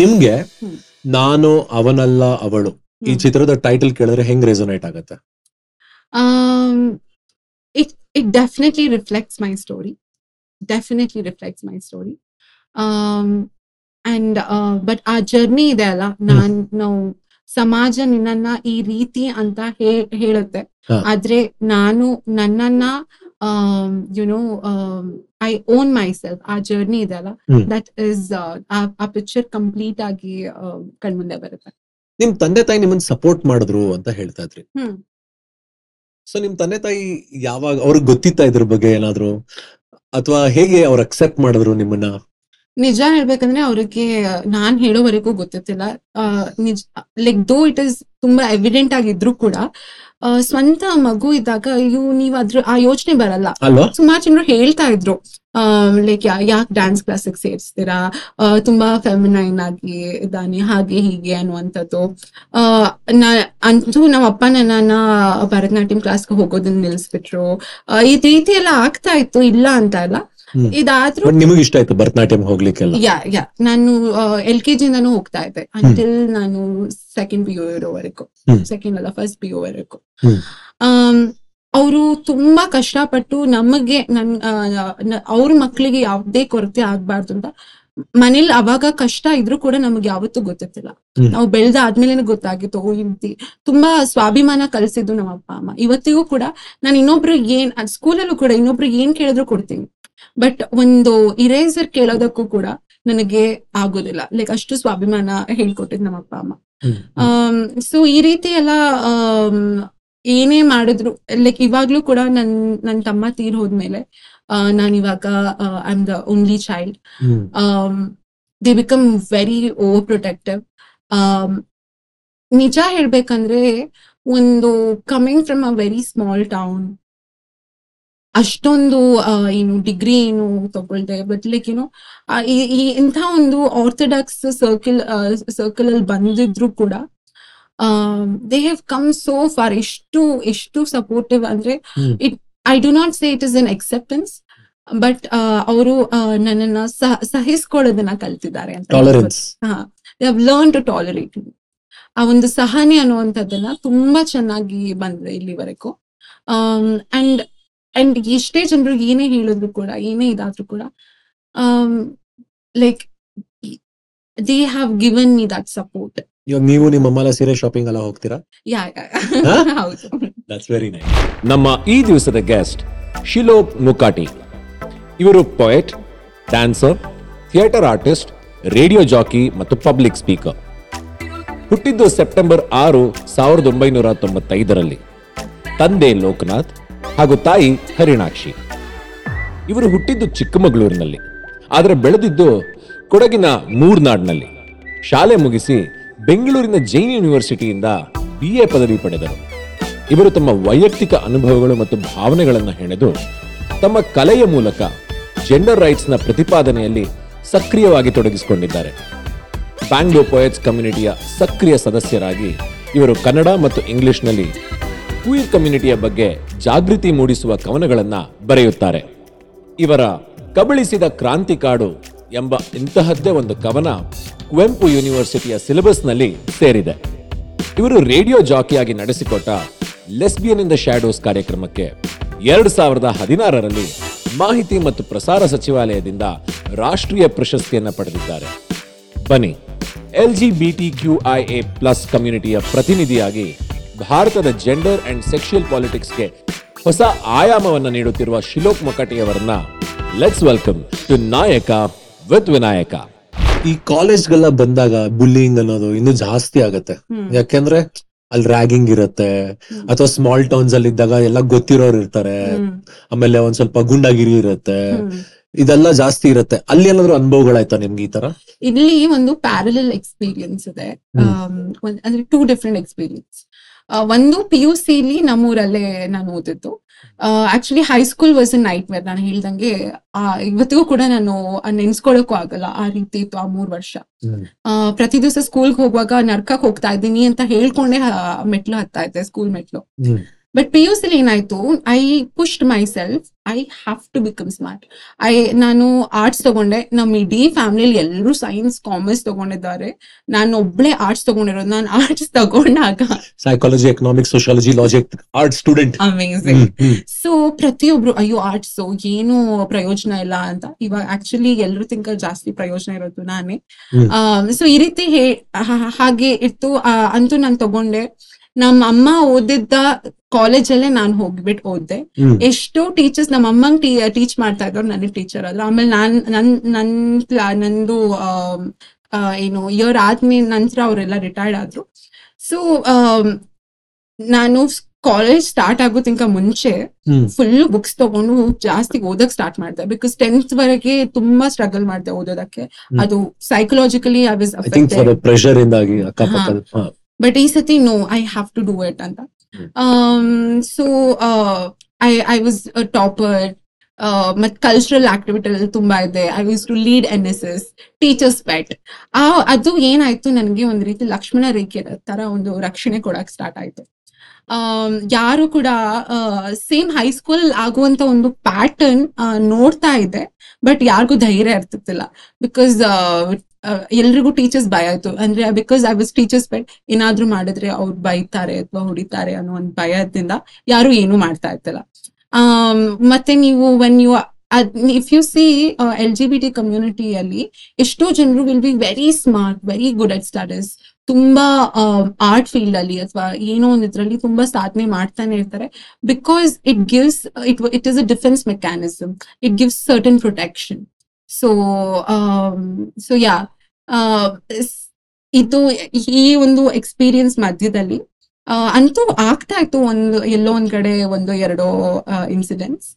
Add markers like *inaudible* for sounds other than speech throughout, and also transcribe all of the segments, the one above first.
ನಿಮ್ಗೆ ನಾನು ಅವನಲ್ಲ ಅವಳು. ಈ ಚಿತ್ರದ ಟೈಟಲ್ ಕೇಳಿದ್ರೆ ಹೆಂಗ್ ರೆಸೊನೇಟ್ ಆಗತ್ತೆ? It it definitely reflects my story definitely reflects my story and but ಆ ಜರ್ನಿ ಇದೆ ಅಲ್ಲ? ನಾನು ನಾವು ಸಮಾಜ ನಿನ್ನನ್ನ ಈ ರೀತಿ ಅಂತ ಹೇಳುತ್ತೆ. ಆದ್ರೆ ನಾನು ನನ್ನನ್ನ you know I own myself ಆ ಜರ್ನಿ ಇದೆ ಅಲ್ಲ. ದಟ್ ಇಸ್ ಆ ಪಿಕ್ಚರ್ ಕಂಪ್ಲೀಟ್ ಆಗಿ ಕಣ್ಮುಂದೆ ಬರುತ್ತೆ. ನಿಮ್ ತಂದೆ ತಾಯಿ ನಿಮ್ಮನ್ನ ಸಪೋರ್ಟ್ ಮಾಡಿದ್ರು ಅಂತ ಹೇಳ್ತಾ ಇದ್ರಿ. ಸೊ ನಿಮ್ ತಂದೆ ತಾಯಿ ಯಾವಾಗ ಅವ್ರಿಗೆ ಗೊತ್ತಿತ್ತಾ ಇದ್ರ ಬಗ್ಗೆ ಏನಾದ್ರು? ಅಥವಾ ಹೇಗೆ ಅವ್ರು ಅಕ್ಸೆಪ್ಟ್ ಮಾಡಿದ್ರು ನಿಮ್ಮನ್ನ? ನಿಜ ಹೇಳ್ಬೇಕಂದ್ರೆ ಅವ್ರಿಗೆ ನಾನ್ ಹೇಳೋವರೆಗೂ ಗೊತ್ತಿತ್ತಿಲ್ಲ ನಿಜ ಲೈಕ್ ದೋ ಇಟ್ ಇಸ್ ತುಂಬಾ ಎವಿಡೆಂಟ್ ಆಗಿದ್ರು ಕೂಡ ಆ, ಸ್ವಂತ ಮಗು ಇದ್ದಾಗ ಇವು ನೀವ್ ಅದ್ರ ಆ ಯೋಚನೆ ಬರಲ್ಲ. ಅಲ್ವಾ? ಸುಮಾರು ಜನರು ಹೇಳ್ತಾ ಇದ್ರು. ಲೈಕ್ ಯಾಕೆ ಡ್ಯಾನ್ಸ್ ಕ್ಲಾಸಿಗೆ ಸೇರಿಸ್ತೀರಾ? ಆ, ತುಂಬಾ ಫೆಮಿನೈನ್ ಆಗಿ ಇದ್ದಾನೆ ಹಾಗೆ ಹೀಗೆ ಅನ್ನುವಂಥದ್ದು. ಆ, ನಾ- ಅಂತೂ ನಮ್ಮ ಅಪ್ಪ ನನ್ನ ಭರತನಾಟ್ಯಂ ಕ್ಲಾಸ್ಗೆ ಹೋಗೋದನ್ನ ನಿಲ್ಸ್ಬಿಟ್ರು. ಆ, ಈ ರೀತಿ ಎಲ್ಲ ಆಗ್ತಾ ಇತ್ತು ಇಲ್ಲ ಅಂತ ಹ್ಮ್. ಇದಾದ್ರೂ ನಿಮಗೆ ಇಷ್ಟ ಆಯ್ತು ಭರತನಾಟ್ಯಂ ಹೋಗ್ಲಿಕ್ಕೆ ಯಾ ಯಾ. ನಾನು ಎಲ್ ಕೆ ಜಿಂದಾನು ಹೋಗ್ತಾ ಇದ್ದೆ ಅಂಟಿಲ್ ನಾನು ಸೆಕೆಂಡ್ ಪಿ ಯು ಇರೋವರೆಗು. ಸೆಕೆಂಡ್ ಅಲ್ಲ ಫಸ್ಟ್ ಪಿ ಯು ವರೆಗೂ. ಅವರು ತುಂಬಾ ಕಷ್ಟಪಟ್ಟು ನಮಗೆ ನನ್ ಅವ್ರ ಮಕ್ಕಳಿಗೆ ಯಾವ್ದೇ ಕೊರತೆ ಆಗ್ಬಾರ್ದು ಅಂತ ಮನೇಲಿ ಅವಾಗ ಕಷ್ಟ ಇದ್ರೂ ಕೂಡ ನಮಗೆ ಯಾವತ್ತೂ ಗೊತ್ತಿರ್ತಿಲ್ಲ. ನಾವು ಬೆಳ್ದ ಆದ್ಮೇಲೆ ಗೊತ್ತಾಗಿತ್ತು ಓ ಇಂತಿ ತುಂಬಾ ಸ್ವಾಭಿಮಾನ ಕಲಿಸಿದ್ದು ನಮ್ಮ ಅಪ್ಪ ಅಮ್ಮ. ಇವತ್ತಿಗೂ ಕೂಡ ನಾನು ಇನ್ನೊಬ್ರು ಏನ್ ಸ್ಕೂಲಲ್ಲೂ ಕೂಡ ಇನ್ನೊಬ್ರು ಏನ್ ಕೇಳಿದ್ರು ಕೊಡ್ತೀನಿ. ಬಟ್ ಒಂದು ಇರೇಸರ್ ಕೇಳೋದಕ್ಕೂ ಕೂಡ ನನಗೆ ಆಗೋದಿಲ್ಲ. ಲೈಕ್ ಅಷ್ಟು ಸ್ವಾಭಿಮಾನ ಹೇಳ್ಕೊಟ್ಟಿದ್ ನಮ್ಮ ಅಪ್ಪ ಅಮ್ಮ. ಸೊ ಈ ರೀತಿ ಎಲ್ಲ ಏನೇ ಮಾಡಿದ್ರು ಲೈಕ್ ಇವಾಗ್ಲೂ ಕೂಡ ನನ್ ನನ್ ತಮ್ಮ ತೀರ್ ಹೋದ್ಮೇಲೆ ನಾನು ಇವಾಗ I am the only child the become very overprotective ನಿಜ ಹೇಳ್ಬೇಕಂದ್ರೆ ಒಂದು coming from a very small town ಅಷ್ಟೊಂದು ಏನು ಡಿಗ್ರಿ ಏನು ತಗೊಳ್ದೆ ಬಟ್ ಲೈಕ್ ಏನು ಈ ಇಂಥ ಒಂದು ಆರ್ಥೋಡಾಕ್ಸ್ ಸರ್ಕಲ್ ಸರ್ಕಲ್ ಅಲ್ಲಿ ಬಂದಿದ್ರು ಕೂಡ they have come so far ಎಷ್ಟು ಎಷ್ಟು ಸಪೋರ್ಟಿವ್ ಅಂದ್ರೆ. It I do not say it is an acceptance but ಅವರು ನನ್ನನ್ನ ಸಹ ಸಹಿಸ್ಕೊಳ್ಳೋದನ್ನ ಕಲ್ತಿದ್ದಾರೆ ಅಂತ ಲರ್ನ್ ಟು ಟಾಲರೇಟ್ ಆ ಒಂದು ಸಹನೆ ಅನ್ನುವಂಥದ್ದನ್ನ ತುಂಬಾ ಚೆನ್ನಾಗಿ ಬಂದಿದೆ ಇಲ್ಲಿವರೆಗೂ. ಅಂಡ್ ಅಂಡ್ ಎಷ್ಟೇ ಜನರು ಏನೇ ಹೇಳಿದ್ರು ಕೂಡ ಏನೇ ಇದಾದ್ರೂ ಕೂಡ like they have given me that support ಇವಾಗ ನೀವು ನಿಮ್ಮ ಅಮ್ಮಲ ಸೀರೆ ಶಾಪಿಂಗ್ ಎಲ್ಲ ಹೋಗ್ತೀರಾ? ಯಾ ಹೌದು. ದಟ್ಸ್ ವೆರಿ ನೈಸ್ ನಮ್ಮ ಈ ದಿವಸದ ಗೆಸ್ಟ್ ಶಿಲೋಪ್ ಮುಕಾಟಿ. ಇವರು poet dancer theatre artist radio jockey ಮತ್ತು ಪಬ್ಲಿಕ್ ಸ್ಪೀಕರ್ ಹುಟ್ಟಿದ್ದು ಸೆಪ್ಟೆಂಬರ್ ಆರು ಸಾವಿರದ ಒಂಬೈನೂರ ತೊಂಬತ್ತೈದರಲ್ಲಿ. ತಂದೆ ಲೋಕನಾಥ್ ಹಾಗೂ ತಾಯಿ ಹರಿಣಾಕ್ಷಿ. ಇವರು ಹುಟ್ಟಿದ್ದು ಚಿಕ್ಕಮಗಳೂರಿನಲ್ಲಿ. ಆದರೆ ಬೆಳೆದಿದ್ದು ಕೊಡಗಿನ ಮೂರ್ನಾಡ್ನಲ್ಲಿ. ಶಾಲೆ ಮುಗಿಸಿ ಬೆಂಗಳೂರಿನ ಜೈನ್ ಯೂನಿವರ್ಸಿಟಿಯಿಂದ ಬಿ ಎ ಪದವಿ ಪಡೆದರು. ಇವರು ತಮ್ಮ ವೈಯಕ್ತಿಕ ಅನುಭವಗಳು ಮತ್ತು ಭಾವನೆಗಳನ್ನು ಹೆಣೆದು ತಮ್ಮ ಕಲೆಯ ಮೂಲಕ ಜೆಂಡರ್ ರೈಟ್ಸ್ನ ಪ್ರತಿಪಾದನೆಯಲ್ಲಿ ಸಕ್ರಿಯವಾಗಿ ತೊಡಗಿಸಿಕೊಂಡಿದ್ದಾರೆ. ಬ್ಯಾಂಗ್ಳೂರ್ ಪೊಯೆಟ್ಸ್ ಕಮ್ಯುನಿಟಿಯ ಸಕ್ರಿಯ ಸದಸ್ಯರಾಗಿ ಇವರು ಕನ್ನಡ ಮತ್ತು ಇಂಗ್ಲಿಷ್ನಲ್ಲಿ ಕ್ವೀರ್ ಕಮ್ಯುನಿಟಿಯ ಬಗ್ಗೆ ಜಾಗೃತಿ ಮೂಡಿಸುವ ಕವನಗಳನ್ನು ಬರೆಯುತ್ತಾರೆ. ಇವರ ಕಬಳಿಸಿದ ಕ್ರಾಂತಿ ಕಾಡು ಎಂಬ ಇಂತಹದ್ದೇ ಒಂದು ಕವನ ಕುವೆಂಪು ಯೂನಿವರ್ಸಿಟಿಯ ಸಿಲೆಬಸ್ನಲ್ಲಿ ಸೇರಿದೆ. ಇವರು ರೇಡಿಯೋ ಜಾಕಿಯಾಗಿ ನಡೆಸಿಕೊಟ್ಟ ಲೆಸ್ಬಿಯನ್ ಇನ್ ದ ಶ್ಯಾಡೋಸ್ ಕಾರ್ಯಕ್ರಮಕ್ಕೆ ಎರಡು ಸಾವಿರದ ಹದಿನಾರರಲ್ಲಿ ಮಾಹಿತಿ ಮತ್ತು ಪ್ರಸಾರ ಸಚಿವಾಲಯದಿಂದ ರಾಷ್ಟ್ರೀಯ ಪ್ರಶಸ್ತಿಯನ್ನು ಪಡೆದಿದ್ದಾರೆ. ಬನ್ನಿ, L G B T Q I A plus ಕಮ್ಯುನಿಟಿಯ ಪ್ರತಿನಿಧಿಯಾಗಿ ಭಾರತದ ಜೆಂಡರ್ ಅಂಡ್ ಸೆಕ್ಷುಯಲ್ ಪಾಲಿಟಿಕ್ಸ್ಗೆ ಹೊಸ ಆಯಾಮವನ್ನು ನೀಡುತ್ತಿರುವ Shilok ಮಕಟಿಯವರನ್ನ let's welcome to Nayaka with Vinayaka. ಈ ಕಾಲೇಜ್ಗೆಲ್ಲ ಬಂದಾಗ ಬುಲ್ಲಿಂಗ್ ಅನ್ನೋದು ಇನ್ನು ಜಾಸ್ತಿ ಆಗತ್ತೆ. ಯಾಕೆಂದ್ರೆ ಅಲ್ಲಿ ರ್ಯಾಗಿಂಗ್ ಇರತ್ತೆ ಅಥವಾ ಸ್ಮಾಲ್ ಟೌನ್ಸ್ ಅಲ್ಲಿ ಇದ್ದಾಗ ಎಲ್ಲ ಗೊತ್ತಿರೋರು ಇರ್ತಾರೆ. ಆಮೇಲೆ ಒಂದ್ ಸ್ವಲ್ಪ ಗುಂಡಾಗಿರಿ ಇರತ್ತೆ. ಇದೆಲ್ಲ ಜಾಸ್ತಿ ಇರತ್ತೆ. ಅಲ್ಲಿ ಏನಾದ್ರು ಅನುಭವಗಳಾಯ್ತಾ ನಿಮ್ಗೆ ಈ ತರ? ಇಲ್ಲಿ ಒಂದು ಪ್ಯಾರಲಲ್ ಎಕ್ಸ್ಪೀರಿಯನ್ಸ್ ಇದೆ. ಅಂದ್ರೆ ಟೂ ಡಿಫ್ರೆಂಟ್ ಎಕ್ಸ್ಪೀರಿಯನ್ಸ್ ಒಂದು ಪಿ ಯು ಸಿಲಿ ನಮ್ಮೂರಲ್ಲೇ ನಾನು ಓದಿದ್ದು. Actually high school was a nightmare ನಾನು ಹೇಳ್ದಂಗೆ ಆ, ಇವತ್ತಿಗೂ ಕೂಡ ನಾನು ನೆನ್ಸ್ಕೊಳಕ್ಕೂ ಆಗಲ್ಲ ಆ ರೀತಿ ಇತ್ತು ಆ ಮೂರ್ ವರ್ಷ. ಪ್ರತಿ ದಿವಸ ಸ್ಕೂಲ್ಗೆ ಹೋಗುವಾಗ ನರ್ಕಕ್ ಹೋಗ್ತಾ ಇದ್ದೀನಿ ಅಂತ ಹೇಳ್ಕೊಂಡೆ ಮೆಟ್ಲು ಹತ್ತಾ ಇದ್ದೆ ಸ್ಕೂಲ್ ಮೆಟ್ಲು. ಬಟ್ ಪಿ ಯು ಸಿಲಿ ಏನಾಯ್ತು I pushed myself I have to become smart I ನಾನು ಆರ್ಟ್ಸ್ ತಗೊಂಡೆ. ನಮ್ಮ ಇಡೀ ಫ್ಯಾಮಿಲಿಯಲ್ಲಿ ಎಲ್ಲರೂ ಸೈನ್ಸ್ ಕಾಮರ್ಸ್ ತಗೊಂಡಿದ್ದಾರೆ. ನಾನು ಒಬ್ಳೆ ಆರ್ಟ್ಸ್ ತಗೊಂಡಿರೋದು. ನಾನು ಆರ್ಟ್ಸ್ ತಗೊಂಡಾಗ psychology economics sociology logic art student amazing so ಪ್ರತಿಯೊಬ್ರು ಅಯ್ಯೋ ಆರ್ಟ್ಸ್ ಏನು ಪ್ರಯೋಜನ ಇಲ್ಲ ಅಂತ. ಇವಾಗ ಆಕ್ಚುಲಿ ಎಲ್ರಿಗಿಂತ ಜಾಸ್ತಿ ಪ್ರಯೋಜನ ಇರೋದು ನಾನೇ. ಸೊ ಈ ರೀತಿ ಹಾಗೆ ಇತ್ತು. ಅಂತೂ ನಾನು ತಗೊಂಡೆ. ನಮ್ಮ ಅಮ್ಮ ಓದಿದ್ದ ಕಾಲೇಜಲ್ಲೇ ನಾನು ಹೋಗ್ಬಿಟ್ಟು ಓದ್ದೆ. ಎಷ್ಟೋ ಟೀಚರ್ಸ್ ನಮ್ಮ ಅಮ್ಮಂಗ್ ಟೀಚ್ ಮಾಡ್ತಾ ಇದ್ದವ್ರು ನನಗೆ ಟೀಚರ್ ಆದ್ರು. ಆಮೇಲೆ ನಾನ್ ನನ್ ನನ್ ನಂದು ಏನು ಇಯರ್ ಆದ್ಮೇಲೆ ನಂತರ ಅವರೆಲ್ಲ ರಿಟೈರ್ಡ್ ಆದ್ರು. ಸೊ ನಾನು ಕಾಲೇಜ್ ಸ್ಟಾರ್ಟ್ ಆಗೋದಕ್ಕಿಂತ ಮುಂಚೆ ಫುಲ್ ಬುಕ್ಸ್ ತಗೊಂಡು ಜಾಸ್ತಿ ಓದಕ್ ಸ್ಟಾರ್ಟ್ ಮಾಡಿದೆ. ಬಿಕಾಸ್ ಟೆಂತ್ ವರೆಗೆ ತುಂಬಾ ಸ್ಟ್ರಗಲ್ ಮಾಡಿದೆ ಓದೋದಕ್ಕೆ. ಅದು psychologically I was pressure. But ಈ ಸತಿ no I have to do it ಅಂತ. So I I was topper ಮತ್ ಕಲ್ಚರಲ್ ಆಕ್ಟಿವಿಟಿ ತುಂಬಾ ಇದೆ. I was to lead N S S teachers pet ಆ ಅದು ಏನಾಯ್ತು ನನಗೆ ಒಂದ್ ರೀತಿ ಲಕ್ಷ್ಮಣ ರೇಖೆ ತರ ಒಂದು ರಕ್ಷಣೆ ಕೊಡಕ್ ಸ್ಟಾರ್ಟ್ ಆಯ್ತು. ಆಮ್, ಯಾರು ಕೂಡ ಸೇಮ್ ಹೈಸ್ಕೂಲ್ ಆಗುವಂತ ಒಂದು ಪ್ಯಾಟರ್ನ್ ನೋಡ್ತಾ ಇದೆ ಬಟ್ ಯಾರಿಗೂ ಧೈರ್ಯ ಇರ್ತಿತ್ತಿಲ್ಲ ಬಿಕಾಸ್ ಎಲ್ರಿಗೂ ಟೀಚರ್ಸ್ ಭಯ ಆಯ್ತು. ಅಂದ್ರೆ because I was teachers pet ಏನಾದ್ರೂ ಮಾಡಿದ್ರೆ ಅವ್ರು ಬೈತಾರೆ ಅಥವಾ ಹೊಡಿತಾರೆ ಅನ್ನೋ ಒಂದು ಭಯದಿಂದ ಯಾರು ಏನು ಮಾಡ್ತಾ ಇರ್ತಿಲ್ಲ. ಮತ್ತೆ ನೀವು one you if you see L G B T ಕಮ್ಯುನಿಟಿಯಲ್ಲಿ ಎಷ್ಟೋ ಜನರು will be very smart very good at studies ತುಂಬಾ ಆರ್ಟ್ ಫೀಲ್ಡ್ ಅಲ್ಲಿ ಅಥವಾ ಏನೋ ಒಂದು ಇದ್ರಲ್ಲಿ ತುಂಬಾ ಸಾಧನೆ ಮಾಡ್ತಾನೆ ಇರ್ತಾರೆ. Because it gives it it is a defence mechanism it gives certain protection so so yeah ಇದು ಈ ಒಂದು ಎಕ್ಸ್ಪೀರಿಯನ್ಸ್ ಮಧ್ಯದಲ್ಲಿ ಅಂತೂ ಆಗ್ತಾ ಇತ್ತು ಒಂದು, ಎಲ್ಲೋ ಒಂದ್ ಕಡೆ ಒಂದು ಎರಡು ಇನ್ಸಿಡೆಂಟ್ಸ್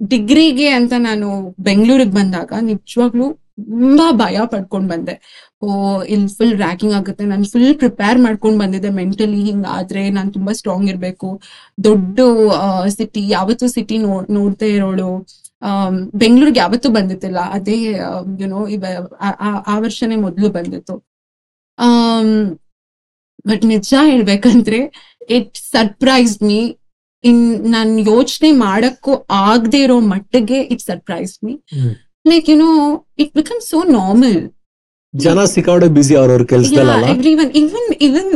ಡಿಗ್ರಿಗೆ ಅಂತ ನಾನು ಬೆಂಗಳೂರಿಗೆ ಬಂದಾಗ ನಿಜವಾಗ್ಲೂ ತುಂಬಾ ಭಯ ಪಡ್ಕೊಂಡ್ ಬಂದೆ. ಓ, ಇಲ್ಲಿ ಫುಲ್ ರ್ಯಾಕಿಂಗ್ ಆಗುತ್ತೆ, ನಾನು ಫುಲ್ ಪ್ರಿಪೇರ್ ಮಾಡ್ಕೊಂಡ್ ಬಂದಿದ್ದೆ ಮೆಂಟಲಿ ಹಿಂಗಾದ್ರೆ ನಾನು ತುಂಬಾ ಸ್ಟ್ರಾಂಗ್ ಇರ್ಬೇಕು. ದೊಡ್ಡ ಸಿಟಿ ಯಾವತ್ತೂ ಸಿಟಿ ನೋಡ್ ನೋಡ್ತಾ ಇರೋಳು. ಬೆಂಗಳೂರಿಗೆ ಯಾವತ್ತೂ ಬಂದಿತ್ತಿಲ್ಲ ಅದೇ ಯುನೋ ಇವ ಆ- ವರ್ಷನೇ ಮೊದಲು ಬಂದಿತ್ತು. ಬಟ್ ನಿಜ ಹೇಳ್ಬೇಕಂದ್ರೆ ಇಟ್ ಸರ್ಪ್ರೈಸ್ ಮೀ ಇನ್ ನಾನ್ ಯೋಚನೆ ಮಾಡಕ್ಕೂ ಆಗದೆ ಇರೋ ಮಟ್ಟಿಗೆ it surprise me. Like you know it become so normal ಜನ ಸಿಕ್ಕಾಡೆ ಬಿಸಿ ಅವ್ರವ್ರ ಕೆಲ್ಸದಲ್ಲ ಎವ್ರಿ ಒನ್ ಇವನ್ ಇವನ್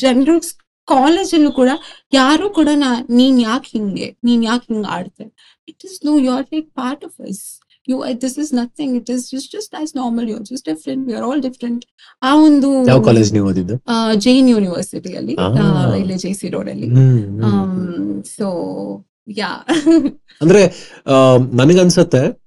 ಜನರು ಕಾಲೇಜಲ್ಲೂ ಕೂಡ ಯಾರು ಕೂಡ ನಾ ನೀನ್ ಯಾಕೆ ಹಿಂಗೆ ನೀನ್ ಯಾಕೆ ಹಿಂಗ್ ಆಡ್ತೆ it is no, you're like part part of You, you this is nothing It is just just as normal You're just different We are all different ಆ ಒಂದು ಯಾವ ಕಾಲೇಜ್ ನೀವು ಓದಿದ್ದು? ಜೈನ್ ಯೂನಿವರ್ಸಿಟಿ ಅಲ್ಲಿ ಇಲ್ಲಿ ಜೆ ಸಿ ರೋಡ್ ಅಲ್ಲಿ. So ಯಾ *laughs* ಅಂದ್ರೆ ಆ, ನನಗನ್ಸತ್ತೆ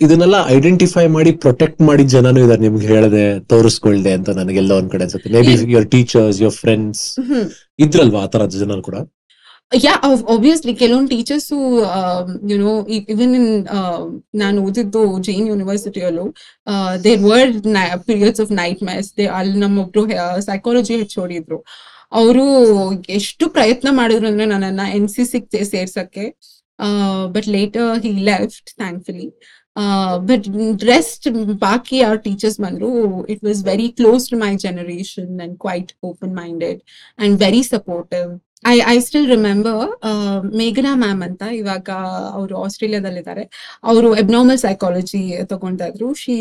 ಇದನ್ನೆಲ್ಲ ಐಡೆಂಟಿಫೈ ಮಾಡಿ ಪ್ರೊಟೆಕ್ಟ್ ಮಾಡಿ ಜನನು ಇದಾರೆ ನಿಮ್ಗೆ ಹೇಳದೆ ತೋರಿಸ್ಕೊಳ್ದೆ ಅಂತ ನನಗೆಲ್ಲ ಒಂದ್ ಕಡೆ ಅನ್ಸುತ್ತೆ. Maybe your teachers your friends ಇದ್ರಲ್ವಾ ಆ ತರದ ಜನ ಕೂಡ? ಯಾ ಆಬ್ವಿಯಸ್ಲಿ ಕೆಲವೊಂದು teachers you know even in ನಾನು ಓದಿದ್ದು Jain ಯೂನಿವರ್ಸಿಟಿಯಲ್ಲೂ there were periods of nightmares they ಅಲ್ಲಿ ನಮ್ಮೊಬ್ರು ಸೈಕಾಲಜಿ ಹೆಚ್ಚೋಡಿದ್ರು ಅವರು ಎಷ್ಟು ಪ್ರಯತ್ನ ಮಾಡಿದ್ರು ಅಂದ್ರೆ ನನ್ನನ್ನ N C C ಸೇರ್ಸಕ್ಕೆ but later he left thankfully but rest ಬಾಕಿ ಅವ್ರ ಟೀಚರ್ಸ್ ಬಂದ್ರು it was very close to my generation and quite open minded and very supportive I I still remember ಮೇಘನಾ ಮ್ಯಾಮ್ ಅಂತ ಇವಾಗ ಅವರು ಆಸ್ಟ್ರೇಲಿಯಾದಲ್ಲಿದ್ದಾರೆ ಅವರು ಎಬ್ನಾರ್ಮಲ್ ಸೈಕಾಲಜಿ ತಗೊಂತಾ ಇದ್ರು she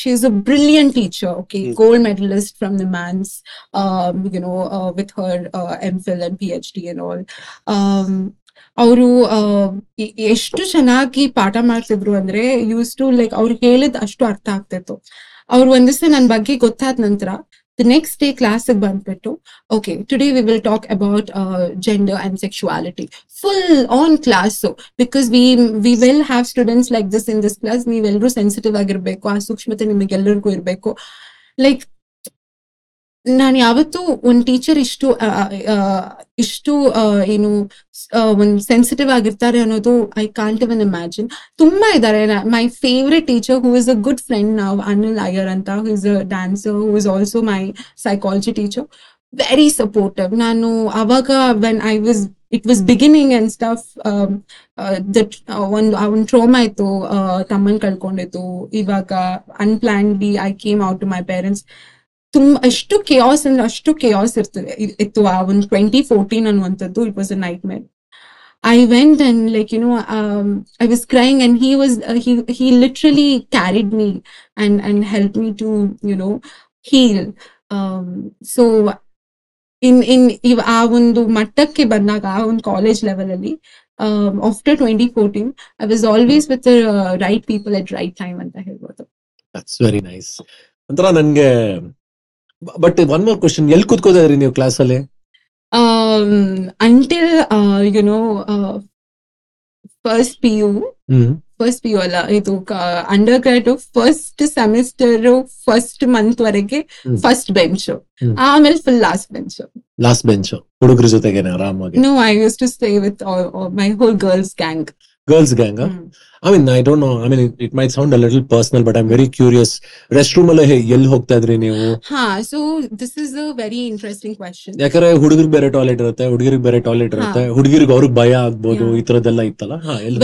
she is a brilliant teacher okay Hmm. Gold medallist from the mans you know with her M Phil and P H D and all ಅವರು ಎಷ್ಟು ಚೆನ್ನಾಗಿ ಪಾಠ ಮಾಡ್ತಿದ್ರು ಅಂದ್ರೆ ಯೂಸ್ ಟು ಲೈಕ್ ಅವ್ರು ಹೇಳಿದ್ ಅಷ್ಟು ಅರ್ಥ ಆಗ್ತಿತ್ತು. ಅವ್ರು ಒಂದ್ ನನ್ನ ನನ್ ಬಗ್ಗೆ ಗೊತ್ತಾದ ನಂತರ ದ ನೆಕ್ಸ್ಟ್ ಡೇ ಕ್ಲಾಸಿಗೆ ಬಂದ್ಬಿಟ್ಟು okay today we will talk about gender and sexuality full on class because we we will have students like this in this class ನೀವೆಲ್ಲರೂ ಸೆನ್ಸಿಟಿವ್ ಆಗಿರ್ಬೇಕು, ಆ ಸೂಕ್ಷ್ಮತೆ ನಿಮಗೆಲ್ಲರಿಗೂ ಇರಬೇಕು. ಲೈಕ್ ನಾನು ಯಾವತ್ತೂ ಒಂದು ಟೀಚರ್ ಇಷ್ಟು ಇಷ್ಟು ಏನು ಒಂದು ಸೆನ್ಸಿಟಿವ್ ಆಗಿರ್ತಾರೆ ಅನ್ನೋದು ಐ ಕಾಂಟ್ ಇವನ್ ಇಮ್ಯಾಜಿನ್ ತುಂಬಾ ಇದ್ದಾರೆ my favourite teacher who is a good friend ನಾವು ಅನಿಲ್ ಅಯ್ಯರ್ ಅಂತ who is a dancer who is also my psychology teacher very supportive ನಾನು ಅವಾಗ when I was it was beginning and stuff ಒಂದು ಅವನ್ trauma ಇತ್ತು ತಮ್ಮನ್ ಕಳ್ಕೊಂಡಿತ್ತು ಇವಾಗ unplannedly I came out to my parents ತುಂಬಾ ಅಷ್ಟು ಕೆಯಾಸ್ ಅಂದ್ರೆ ಅಷ್ಟು ಕೆಯಾಸ್ ಇರ್ತದೆ. ಇ- ಇತ್ತು ಆ ಒಂದು ಟ್ವೆಂಟಿ ಫೋರ್ಟೀನ್ ಅನ್ನುವಂಥದ್ದು it was a nightmare I went and like you know um, I was crying and he was uh, he he literally carried me and and helped me to you know heal. Um, so in in ಇವ್ ಆ ಒಂದು ಮಟ್ಟಕ್ಕೆ ಬಂದಾಗ ಆ ಒಂದು college level ಅಲ್ಲಿ after twenty fourteen I was always with right people at right time ಅಂತ ಹೇಳ್ಬೋದು. ದಟ್ಸ್ ವೆರಿ ನೈಸ್ ಒಂಥರ ನನ್ಗೆ ಬಟ್ ಒನ್ ಮೋರ್ ಕ್ವಶನ್ ಎಲ್ಲಿ ಕುತ್ಕೋದ್ರಿ ಇದ್ರಿ ನೀವು ಕ್ಲಾಸ್ ಅಲ್ಲಿ? Until until first P U first P U ಅಲ್ಲ ಇದು undergrad first semester first month ವರೆಗೆ ಫಸ್ಟ್ ಬೆಂಚ್ ಆಮೇಲೆ full last bench last bench ಹುಡುಗರ ಜೊತೆಗೆ ಆರಾಮಾಗಿ. No I use to stay with my whole girls gang girls gang I mean I don't know I mean it my sound a little personal but I very curious restroom ಅಲ್ಲೇ ಎಲ್ಲಿ ಹೋಗ್ತಾ ಇದ್ರಿ ನೀವು? ಹಾ so this is a very interesting question ಯಾಕಂದ್ರೆ ಹುಡುಗರಿಗೆ ಬೇರೆ toilet ಇರುತ್ತೆ ಹುಡುಗರಿಗೆ ಬೇರೆ ಟಾಯ್ಲೆಟ್ ಇರುತ್ತೆ ಹುಡುಗರಿಗೆ ಅವ್ರಿಗೆ ಭಯ ಆಗ್ಬೋದು ಈ ತರದೆಲ್ಲ ಇತ್ತಲ್ಲ?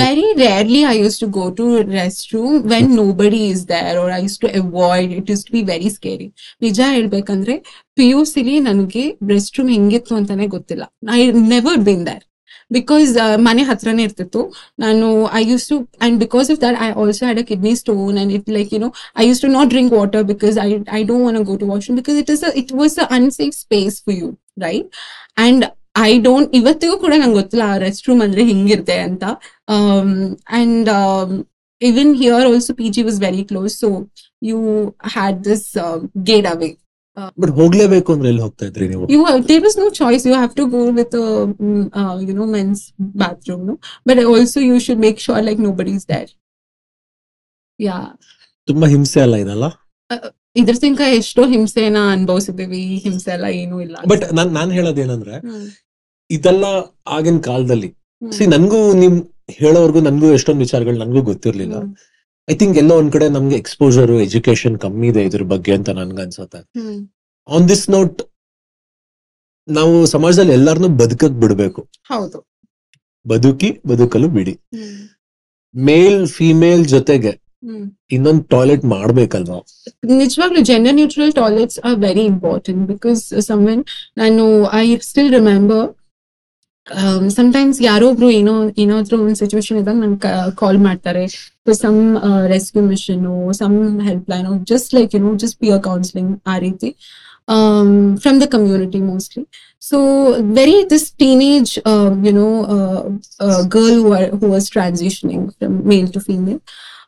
Very rarely I use to go to restroom when nobody is there or I use to avoid it is to be very scary ನಿಜ ಹೇಳ್ಬೇಕಂದ್ರೆ ಪಿ ಯು ಸಿಲಿ ನನಗೆ ರೆಸ್ಟ್ ರೂಮ್ ಹೆಂಗಿತ್ತು ಅಂತಾನೆ ಗೊತ್ತಿಲ್ಲ. I never been there because ಮನೆ ಹತ್ರನೇ ಇರ್ತಿತ್ತು ನಾನು I use to and because of that I also had a kidney stone and it like you know I use to not drink water because I I don't want go to washroom because it is it was a unsafe space for you right and I don't ಇವತ್ತಿಗೂ ಕೂಡ ನಂಗೆ ಗೊತ್ತಿಲ್ಲ ಆ rest room ಅಂದ್ರೆ ಹಿಂಗಿರುತ್ತೆ ಅಂತ um, and um, even here also PG was very close, so you had this um, gate away. But ಹೋಗ್ಲೇಬೇಕು ಅಂದ್ರೆ ಎಲ್ಲಿ ಹೋಗ್ತಾ ಇದ್ರಿ ನೀವು you there there no choice you have to go with you know men's bathroom but know also you no. But also you should make sure like nobody's there. Yeah. ತುಂಬಾ ಹಿಂಸೆ ಅಲ್ಲ ಇದಲ್ಲ ಇದ್ರ ತನಕ ಎಷ್ಟೋ ಹಿಂಸೆನ ಅನುಭವಿಸಿದೀವಿ ಹಿಂಸೆ ಎಲ್ಲ ಏನೂ ಇಲ್ಲ ಬಟ್ ನಾನ್ ನಾನ್ ಹೇಳೋದೇನಂದ್ರೆ. ಇದೆಲ್ಲ ಆಗಿನ ಕಾಲದಲ್ಲಿ. ಸಿ ನನ್ಗೂ ನಿಮ್ ಹೇಳೋರ್ಗು ನನ್ಗೂ ಎಷ್ಟೊಂದು ವಿಚಾರಗಳು ನನ್ಗೂ ಗೊತ್ತಿರ್ಲಿಲ್ಲ. ಐ ಥಿಂಕ್ ಎಲ್ಲೋ ಒಂದ್ ಕಡೆ ನಮ್ಗೆ ಎಕ್ಸ್ಪೋಜರ್ ಎಜುಕೇಶನ್ ಕಮ್ಮಿ ಇದೆ ಇದ್ರ ಬಗ್ಗೆ ಅಂತ ನನ್ಗ ಅನ್ಸುತ್ತೆ. ಹ್ಮ್. ಆನ್ ದಿಸ್ ನೋಟ್ ನಾವು ಸಮಾಜದಲ್ಲಿ ಎಲ್ಲಾರನು ಬದುಕಕ್ ಬಿಡ್ಬೇಕು. ಹೌದು. ಬದುಕಿ ಬದುಕಲು ಬಿಡಿ. ಮೇಲ್ ಫಿಮೇಲ್ ಜೊತೆಗೆ ಇನ್ನೊಂದು ಇನ್ನೊಂದ್ ಟಾಯ್ಲೆಟ್ ಮಾಡ್ಬೇಕಲ್ವಾ? ನಿಜವಾಗ್ಲೂ gender neutral toilets are very important because someone ನಾನು ಐ ಸ್ಟಿಲ್ ರಿಮೆಂಬರ್ ಸಮಟೈಮ್ಸ್ ಯಾರೋ ಒಬ್ರು ಏನೋ ಏನಾದ್ರೂ ಒಂದು ಸಿಚುವೇಶನ್ ಇದ್ದಾಗ ನಂಗೆ ಕಾಲ್ ಮಾಡ್ತಾರೆ some rescue mission some helpline just like you know just peer counselling ಆ ರೀತಿ from the community mostly so very this teenage you know girl who was transitioning from male to female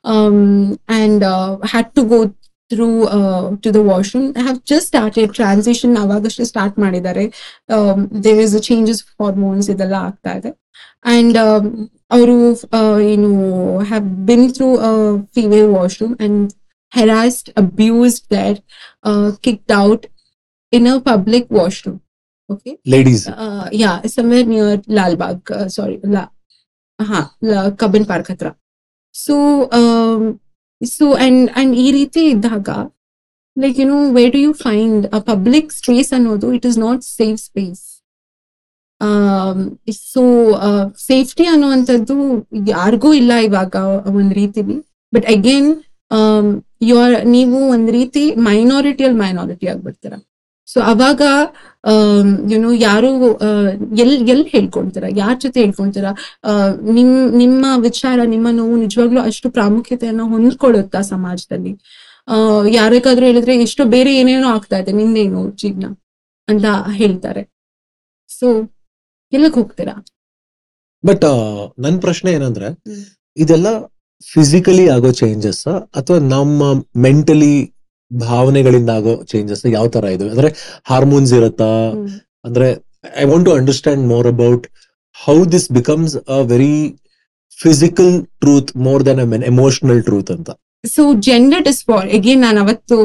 um, and uh, had to go through uh, to the washroom. I have just started transition ಅವಾಗಷ್ಟೇ start ಮಾಡಿದ್ದಾರೆ there is changes hormones ಇದೆಲ್ಲ ಆಗ್ತಾ ಇದೆ and ಅವರು ಏನು have been through female washroom and harassed abused that kicked out in a public washroom okay ladies uh, yeah, somewhere near Lalbagh. Uh, sorry, La, uh, La, Kabin Park ಹತ್ರ. So, um, and and ಈ ರೀತಿ ಇದ್ದಾಗ like you know way do you find a public space ಅನ್ನೋದು it is not safe space so safety ಅನ್ನುವಂಥದ್ದು ಯಾರಿಗೂ ಇಲ್ಲ ಇವಾಗ ಒಂದ್ ರೀತಿಲಿ. ಬಟ್ ಅಗೇನ್ ಯುವರ್ ನೀವು ಒಂದ್ ರೀತಿ ಮೈನಾರಿಟಿಯಲ್ಲಿ ಮೈನಾರಿಟಿ ಆಗ್ಬಿಡ್ತೀರ. ಸೊ ಅವಾಗ ಏನು ಯಾರು ಎಲ್ ಎಲ್ ಹೇಳ್ಕೊಳ್ತೀರಾ ಯಾರ ಜೊತೆ ಹೇಳ್ಕೊಂತೀರ? ನಿಮ್ ನಿಮ್ಮ ವಿಚಾರ ನಿಮ್ಮ ನೋವು ನಿಜವಾಗ್ಲೂ ಅಷ್ಟು ಪ್ರಾಮುಖ್ಯತೆಯನ್ನ ಹೊಂದ್ಕೊಳ್ಳುತ್ತಾ ಸಮಾಜದಲ್ಲಿ? ಅಹ್ ಯಾರಿಗಾದ್ರೂ ಹೇಳಿದ್ರೆ ಎಷ್ಟೋ ಬೇರೆ ಏನೇನೋ ಆಗ್ತಾ ಇದೆ ನಿಂದೇನು ಜೀವನ ಅಂತ ಹೇಳ್ತಾರೆ. ಸೊ ಎಲ್ಲಿಗೆ ಹೋಗ್ತೀರಾ? ಬಟ್ ನನ್ ಪ್ರಶ್ನೆ ಏನಂದ್ರೆ ಇದೆಲ್ಲ ಫಿಸಿಕಲಿ ಆಗೋ ಚೇಂಜಸ್ ಅಥವಾ ನಮ್ಮ ಮೆಂಟಲಿ ಭಾವನೆಗಳಿಂದ ಆಗೋ ಚೇಂಜಸ್ ಯಾವ ತರ ಇದು? ಅಂದ್ರೆ ಹಾರ್ಮೋನ್ಸ್ ಇರುತ್ತಾ? ಅಂದ್ರೆ I want to understand more about how this becomes a very physical truth more than a emotional truth ಅಂತ. ಸೊ ಜೆಂಡರ್ ಡಿಸ್ಫಾರ್ ಅಗೇನ್ ನಾನು ಅವತ್ತು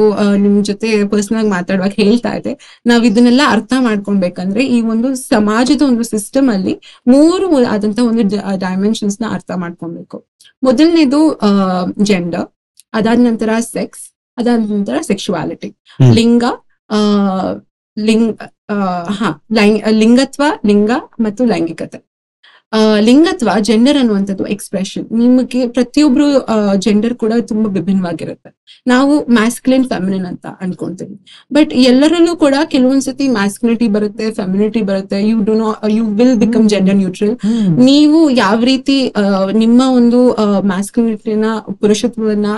ನಿಮ್ ಜೊತೆ ಪರ್ಸನಲ್ ಆಗಿ ಮಾತಾಡುವಾಗ ಹೇಳ್ತಾ ಇದ್ದೆ. ನಾವ್ ಇದನ್ನೆಲ್ಲ ಅರ್ಥ ಮಾಡ್ಕೊಬೇಕಂದ್ರೆ ಈ ಒಂದು ಸಮಾಜದ ಒಂದು ಸಿಸ್ಟಮ್ ಅಲ್ಲಿ ಮೂರು ಆದಂತ ಒಂದು ಡೈಮೆನ್ಷನ್ಸ್ನ ಅರ್ಥ ಮಾಡ್ಕೊಬೇಕು ಮೊದಲನೇದು ಜೆಂಡರ್ ಅದಾದ ನಂತರ ಸೆಕ್ಸ್ ಅದಾದ ನಂತರ ಸೆಕ್ಷುವಾಲಿಟಿ ಲಿಂಗ ಆ, ಲಿಂಗ ಹಾ ಲೈಂಗ್ ಲಿಂಗತ್ವ ಲಿಂಗ ಮತ್ತು ಲೈಂಗಿಕತೆ. ಲಿಂಗತ್ವ ಜೆಂಡರ್ ಅನ್ನುವಂಥದ್ದು ಎಕ್ಸ್ಪ್ರೆಷನ್ ನಿಮಗೆ ಪ್ರತಿಯೊಬ್ರು ಜೆಂಡರ್ ಕೂಡ ತುಂಬಾ ವಿಭಿನ್ನವಾಗಿರುತ್ತೆ. ನಾವು ಮ್ಯಾಸ್ಕ್ಲಿನ್ ಫೆಮಿನಿನ್ ಅಂತ ಅನ್ಕೊಂತೀವಿ. ಬಟ್ ಎಲ್ಲರಲ್ಲೂ ಕೂಡ ಕೆಲವೊಂದ್ಸತಿ ಮ್ಯಾಸ್ಕ್ಯುಲಿಟಿ ಬರುತ್ತೆ ಫೆಮಿನಿಟಿ ಬರುತ್ತೆ. You do know you will become gender neutral ನೀವು ಯಾವ ರೀತಿ ನಿಮ್ಮ ಒಂದು ಮ್ಯಾಸ್ಕ್ಯುಲಿಟಿನ ಪುರುಷತ್ವವನ್ನ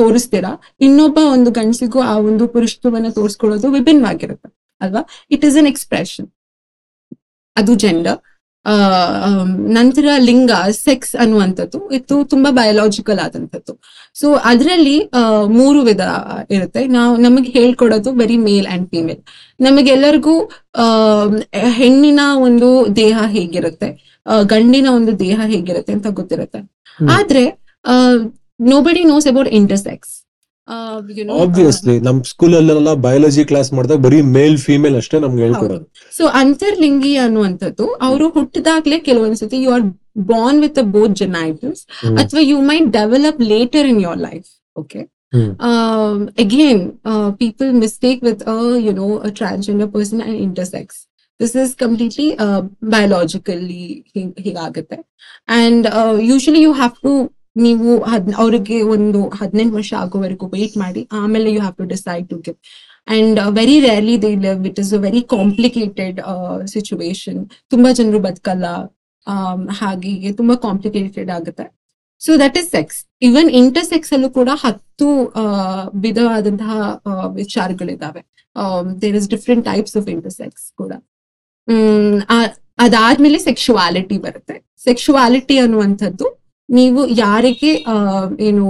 ತೋರಿಸ್ತೀರಾ ಇನ್ನೊಬ್ಬ ಒಂದು ಗಂಡಸಿಗೂ ಆ ಒಂದು ಪುರುಷತ್ವವನ್ನ ತೋರಿಸ್ಕೊಳ್ಳೋದು ವಿಭಿನ್ನವಾಗಿರುತ್ತೆ. ಅಲ್ವಾ? ಇಟ್ ಇಸ್ ಅನ್ ಎಕ್ಸ್ಪ್ರೆಷನ್ ಅದು ಜೆಂಡರ್ ನಂತರ ಲಿಂಗ ಸೆಕ್ಸ್ ಅನ್ನುವಂಥದ್ದು. ಇದು ತುಂಬಾ ಬಯಾಲಾಜಿಕಲ್ ಆದಂಥದ್ದು. ಸೊ ಅದರಲ್ಲಿ ಮೂರು ವಿಧ ಇರುತ್ತೆ. ನಾವು ನಮಗೆ ಹೇಳ್ಕೊಡೋದು ಬರೀ ಮೇಲ್ ಅಂಡ್ ಫಿಮೇಲ್ ನಮಗೆಲ್ಲರಿಗೂ ಹೆಣ್ಣಿನ ಒಂದು ದೇಹ ಹೇಗಿರುತ್ತೆ? ಗಂಡಿನ ಒಂದು ದೇಹ ಹೇಗಿರುತ್ತೆ ಅಂತ ಗೊತ್ತಿರುತ್ತೆ. ಆದ್ರೆ nobody knows about intersex obviously ನಮ್ ಸ್ಕೂಲ್ ಅಲ್ಲೆಲ್ಲ ಬಯಾಲಜಿ ಕ್ಲಾಸ್ ಮಾಡಿದಾಗ ಬರೀ ಮೇಲ್ ಫಿಮೇಲ್ ಅಷ್ಟೇ ನಮ್ಗೆ ಹೇಳ್ಕೊಡೋದು. ಸೊ ಅಂತರ್ಲಿಂಗಿ ಅನ್ನುವಂಥದ್ದು ಅವರು ಹುಟ್ಟಿದಾಗ್ಲೇ ಕೆಲವೊಂದ್ಸತಿ you are born with both genitals. ಅಥವಾ you might develop later in your life okay. Again people mistake with you know transgender person and intersex this is completely biologically ಹೀಗಾಗುತ್ತೆ and usually you have to ನೀವು ಹದ್ ಅವ್ರಿಗೆ ಒಂದು ಹದಿನೆಂಟು ವರ್ಷ ಆಗೋವರೆಗೂ wait ಮಾಡಿ ಆಮೇಲೆ you have to decide to give and very rarely they live it is a very complicated situation ತುಂಬಾ ಜನರು ಬದುಕಲ್ಲ ಆಮ್, ಹಾಗೆ ತುಂಬಾ ಕಾಂಪ್ಲಿಕೇಟೆಡ್ ಆಗುತ್ತೆ. So that is sex even intersex ಅಲ್ಲೂ ಕೂಡ ಹತ್ತು ವಿಧವಾದಂತಹ ವಿಚಾರಗಳಿದಾವೆ. There is different types of intersex ಕೂಡ. ಹ್ಮ್ ಅದಾದ್ಮೇಲೆ ಸೆಕ್ಷುವಾಲಿಟಿ ಬರುತ್ತೆ. ಸೆಕ್ಷುವಾಲಿಟಿ ಅನ್ನುವಂಥದ್ದು ನೀವು ಯಾರಿಗೆ ಏನು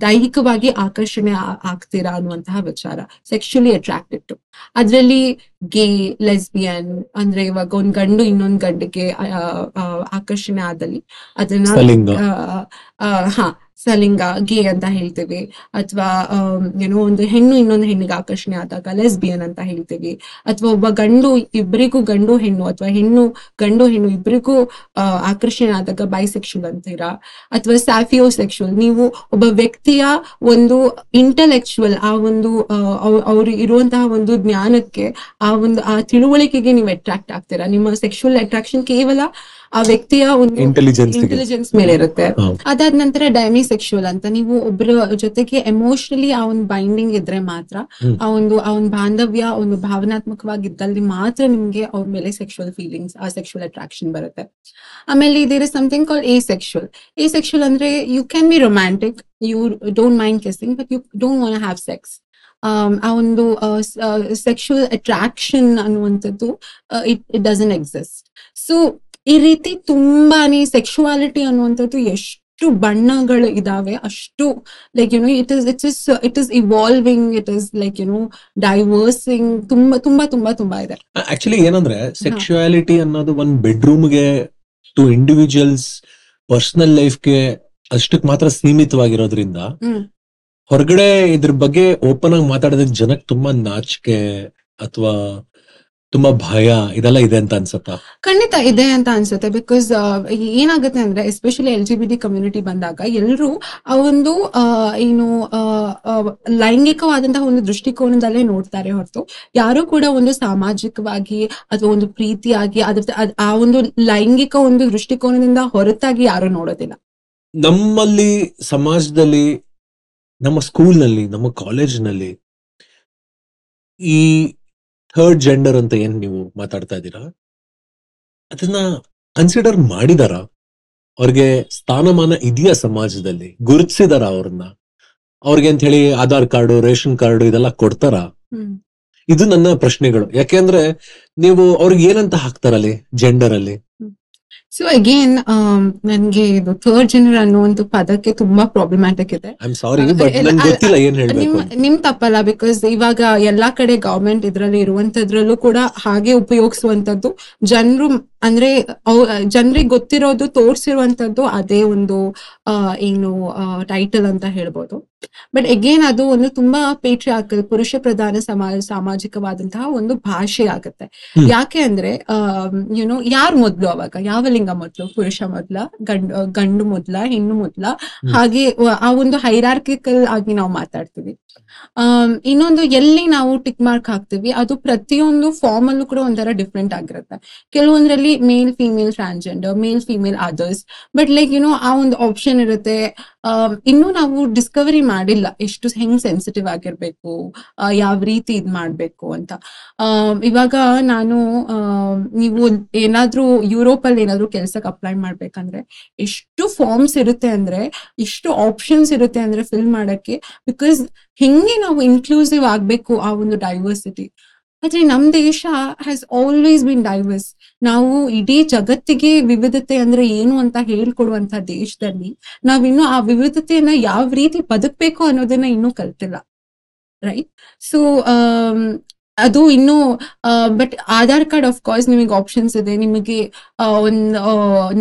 ದೈಹಿಕವಾಗಿ ಆಕರ್ಷಣೆ ಆಗ್ತೀರಾ ಅನ್ನುವಂತಹ ವಿಚಾರ. ಸೆಕ್ಷುಲಿ ಅಟ್ರಾಕ್ಟೆಡ್ ಟು ಅದ್ರಲ್ಲಿ ಗೇ ಲೆಸ್ಬಿಯನ್ ಅಂದ್ರೆ ಇವಾಗ ಒಂದ್ ಗಂಡು ಇನ್ನೊಂದ್ ಗಂಡಿಗೆ ಆಕರ್ಷಣೆ ಆದಲ್ಲಿ ಅದನ್ನ ಹಾ. ಸಲಿಂಗ ಗೆ ಅಂತ ಹೇಳ್ತೇವೆ. ಅಥವಾ ಏನೋ ಒಂದು ಹೆಣ್ಣು ಇನ್ನೊಂದು ಹೆಣ್ಣಿಗೆ ಆಕರ್ಷಣೆ ಆದಾಗ ಲೆಸ್ಬಿಯನ್ ಅಂತ ಹೇಳ್ತೀವಿ. ಅಥವಾ ಒಬ್ಬ ಗಂಡು ಇಬ್ಬರಿಗೂ ಗಂಡು ಹೆಣ್ಣು, ಅಥವಾ ಹೆಣ್ಣು ಗಂಡು ಹೆಣ್ಣು ಇಬ್ಬರಿಗೂ ಆಕರ್ಷಣೆ ಆದಾಗ ಬೈಸೆಕ್ಷುಲ್ ಅಂತೀರಾ ಅಥವಾ ಸ್ಯಾಫಿಯೋ ಸೆಕ್ಷುವಲ್ ನೀವು ಒಬ್ಬ ವ್ಯಕ್ತಿಯ ಒಂದು ಇಂಟಲೆಕ್ಚುವಲ್ ಆ ಒಂದು ಅವ್ರು ಇರುವಂತಹ ಒಂದು ಜ್ಞಾನಕ್ಕೆ, ಆ ಒಂದು, ಆ ತಿಳುವಳಿಕೆಗೆ ನೀವು ಅಟ್ರಾಕ್ಟ್ ಆಗ್ತೀರಾ? ನಿಮ್ಮ ಸೆಕ್ಷುವಲ್ ಅಟ್ರಾಕ್ಷನ್ ಕೇವಲ ಆ ವ್ಯಕ್ತಿಯ ಒಂದು ಇಂಟೆಲಿಜೆನ್ಸ್ ಇಂಟೆಲಿಜೆನ್ಸ್ ಮೇಲೆ ಇರುತ್ತೆ. ಅದಾದ ನಂತರ ಡೈಮಿಸೆಕ್ಷುವಲ್ ಅಂತ ನೀವು ಒಬ್ಬರ ಜೊತೆಗೆ ಎಮೋಷನಲಿ ಆ ಒಂದು ಬೈಂಡಿಂಗ್ ಇದ್ರೆ ಮಾತ್ರ. ಆ ಒಂದು ಆ ಒಂದು ಬಾಂಧವ್ಯ ಒಂದು ಭಾವನಾತ್ಮಕವಾಗಿದ್ದಲ್ಲಿ ಮಾತ್ರ ನಿಮ್ಗೆ ಅವ್ರ ಮೇಲೆ ಸೆಕ್ಷುವಲ್ ಫೀಲಿಂಗ್ಸ್ ಆ ಸೆಕ್ಷುವಲ್ ಅಟ್ರಾಕ್ಷನ್ ಬರುತ್ತೆ. ಆಮೇಲೆ ಇದೇ is something call asexual asexual ಅಂದ್ರೆ you can be romantic you don't mind kissing but you don't want have sex ಆ ಒಂದು ಸೆಕ್ಷುವಲ್ ಅಟ್ರಾಕ್ಷನ್ ಅನ್ನುವಂಥದ್ದು it it doesn't exist so ಈ ರೀತಿ ತುಂಬಾನೇ ಸೆಕ್ಷುವಾಲಿಟಿ ಅನ್ನುವಂಥದ್ದು ಎಷ್ಟು ಬಣ್ಣಗಳು ಇದಾವೆ ಅಷ್ಟು like you know it is it is it is evolving it is like you know diversing ತುಂಬಾ ತುಂಬಾ ತುಂಬಾ ತುಂಬಾ ಇದೆ. ಆಕ್ಚುಲಿ ಏನಂದ್ರೆ ಸೆಕ್ಷುಯಾಲಿಟಿ ಅನ್ನೋದು ಒಂದ್ ಬೆಡ್ರೂಮ್ಗೆ ಟು ಇಂಡಿವಿಜುವಲ್ಸ್ ಪರ್ಸನಲ್ ಲೈಫ್ಗೆ ಅಷ್ಟಕ್ ಮಾತ್ರ ಸೀಮಿತವಾಗಿರೋದ್ರಿಂದ ಹೊರಗಡೆ ಇದ್ರ ಬಗ್ಗೆ ಓಪನ್ ಆಗಿ ಮಾತಾಡೋದಕ್ಕೆ ಜನಕ್ಕೆ ತುಂಬಾ ನಾಚಿಕೆ ಅಥವಾ ತುಂಬಾ ಭಯ ಇದೆಲ್ಲ ಇದೆ ಅಂತ ಅನ್ಸುತ್ತಾ? ಖಂಡಿತ ಇದೆ ಅಂತ ಅನ್ಸುತ್ತೆ. ಬಿಕಾಸ್ ಏನಾಗುತ್ತೆ ಅಂದ್ರೆ especially L G B T community ಬಂದಾಗ ಎಲ್ಲರೂ ಆ ಒಂದು ಏನು ಲೈಂಗಿಕವಾದಂತಹ ಒಂದು ದೃಷ್ಟಿಕೋನದಲ್ಲೇ ನೋಡ್ತಾರೆ ಹೊರತು ಯಾರು ಕೂಡ ಒಂದು ಸಾಮಾಜಿಕವಾಗಿ ಅಥವಾ ಒಂದು ಪ್ರೀತಿಯಾಗಿ ಅದ್ರ ಆ ಒಂದು ಲೈಂಗಿಕ ಒಂದು ದೃಷ್ಟಿಕೋನದಿಂದ ಹೊರತಾಗಿ ಯಾರು ನೋಡೋದಿಲ್ಲ. ನಮ್ಮಲ್ಲಿ ಸಮಾಜದಲ್ಲಿ ನಮ್ಮ ಸ್ಕೂಲ್ನಲ್ಲಿ ನಮ್ಮ ಕಾಲೇಜ್ನಲ್ಲಿ ಈ ಥರ್ಡ್ ಜೆಂಡರ್ ಅಂತ ಏನ್ ನೀವು ಮಾತಾಡ್ತಾ ಇದ್ದೀರಾ? ಅದನ್ನ ಕನ್ಸಿಡರ್ ಮಾಡಿದಾರ? ಅವ್ರಿಗೆ ಸ್ಥಾನಮಾನ ಇದೆಯಾ ಸಮಾಜದಲ್ಲಿ? ಗುರುತಿಸಿದಾರ ಅವ್ರನ್ನ? ಅವ್ರಿಗೆ ಅಂತ ಹೇಳಿ ಆಧಾರ್ ಕಾರ್ಡು ರೇಷನ್ ಕಾರ್ಡು ಇದೆಲ್ಲ ಕೊಡ್ತಾರ? ಇದು ನನ್ನ ಪ್ರಶ್ನೆಗಳು. ಯಾಕೆಂದ್ರೆ ನೀವು ಅವ್ರಿಗೆ ಏನಂತ ಹಾಕ್ತಾರಲ್ಲಿ ಜೆಂಡರ್ ಅಲ್ಲಿ? ಸೊ ಅಗೇನ್ ನನ್ಗೆ ಇದು ಥರ್ಡ್ ಜನರ್ ಅನ್ನುವಂತ ಪದಕ್ಕೆ ತುಂಬಾ ಪ್ರಾಬ್ಲಮ್ಯಾಟಿಕ್ ಇದೆ. ನಿಮ್ ನಿಮ್ ತಪ್ಪಲ್ಲ ಬಿಕಾಸ್ ಇವಾಗ ಎಲ್ಲಾ ಕಡೆ ಗವರ್ಮೆಂಟ್ ಇದ್ರಲ್ಲಿ ಇರುವಂತದ್ರಲ್ಲೂ ಕೂಡ ಹಾಗೆ ಉಪಯೋಗಿಸುವಂತದ್ದು ಜನರು ಅಂದ್ರೆ ಜನರಿಗೆ ಗೊತ್ತಿರೋದು ತೋರ್ಸಿರುವಂತದ್ದು ಅದೇ ಒಂದು ಏನು ಟೈಟಲ್ ಅಂತ ಹೇಳ್ಬೋದು. ಬಟ್ ಅಗೇನ್ ಅದು ಒಂದು ತುಂಬಾ ಪೇಟ್ರಿ ಆಗ್ತದೆ ಪುರುಷ ಪ್ರಧಾನ ಸಮಾಜ ಸಾಮಾಜಿಕವಾದಂತಹ ಒಂದು ಭಾಷೆ ಆಗುತ್ತೆ. ಯಾಕೆ ಅಂದ್ರೆ ಯುನೋ ಯಾರು ಮೊದ್ಲು ಅವಾಗ? ಯಾವ ಲಿಂಗ ಮೊದ್ಲು? ಪುರುಷ ಮೊದ್ಲ ಗಂಡು ಗಂಡು ಮೊದ್ಲ ಹೆಣ್ಣು ಮೊದ್ಲ? ಹಾಗೆ ಆ ಒಂದು ಹೈರಾರ್ಕಿಕಲ್ ಆಗಿ ನಾವು ಮಾತಾಡ್ತೀವಿ. ಅಹ್ ಇನ್ನೊಂದು ಎಲ್ಲಿ ನಾವು ಟಿಕ್ ಮಾರ್ಕ್ ಹಾಕ್ತಿವಿ ಅದು ಪ್ರತಿಯೊಂದು ಫಾರ್ಮ್ ಅಲ್ಲೂ ಕೂಡ ಒಂಥರ ಡಿಫ್ರೆಂಟ್ ಆಗಿರುತ್ತೆ. ಕೆಲವೊಂದ್ರಲ್ಲಿ male female transgender male female others but like you know ಆ ಒಂದು ಆಪ್ಷನ್ ಇರುತ್ತೆ. ಅಹ್ ಇನ್ನೂ ನಾವು ಡಿಸ್ಕವರಿ ಮಾಡಿಲ್ಲ. ಎಷ್ಟು ಹೆಂಗ್ ಸೆನ್ಸಿಟಿವ್ ಆಗಿರ್ಬೇಕು ಯಾವ ರೀತಿ ಇದ್ ಮಾಡ್ಬೇಕು ಅಂತ. ಇವಾಗ ನಾನು ನೀವು ಏನಾದ್ರೂ ಯುರೋಪ್ ಅಲ್ಲಿ ಏನಾದ್ರೂ ಕೆಲ್ಸಕ್ಕೆ ಅಪ್ಲೈ ಮಾಡ್ಬೇಕಂದ್ರೆ ಎಷ್ಟು ಫಾರ್ಮ್ಸ್ ಇರುತ್ತೆ ಅಂದ್ರೆ ಎಷ್ಟು ಆಪ್ಷನ್ಸ್ ಇರುತ್ತೆ ಅಂದ್ರೆ ಫಿಲ್ ಮಾಡಕ್ಕೆ ಬಿಕಾಸ್ ಹೆಂಗೆ ನಾವು ಇನ್ಕ್ಲೂಸಿವ್ ಆಗ್ಬೇಕು ಆ ಒಂದು ಡೈವರ್ಸಿಟಿ ಆದ್ರೆ ನಮ್ ದೇಶ ಹ್ಯಾಸ್ ಆಲ್ವೇಸ್ ಬಿನ್ ಡೈವರ್ಸ್ ನಾವು ಇಡೀ ಜಗತ್ತಿಗೆ ವಿವಿಧತೆ ಅಂದ್ರೆ ಏನು ಅಂತ ಹೇಳ್ಕೊಡುವಂತ ದೇಶದಲ್ಲಿ ನಾವಿನ್ನು ಆ ವಿವಿಧತೆಯನ್ನ ಯಾವ ರೀತಿ ಬದುಕ್ಬೇಕು ಅನ್ನೋದನ್ನ ಇನ್ನೂ ಕಲ್ತಿಲ್ಲ. ರೈಟ್ ಸೊ ಅದು ಇನ್ನು but Aadhaar card of course ನಿಮಗೆ ಆಪ್ಷನ್ಸ್ ಇದೆ. ನಿಮಗೆ ಒಂದು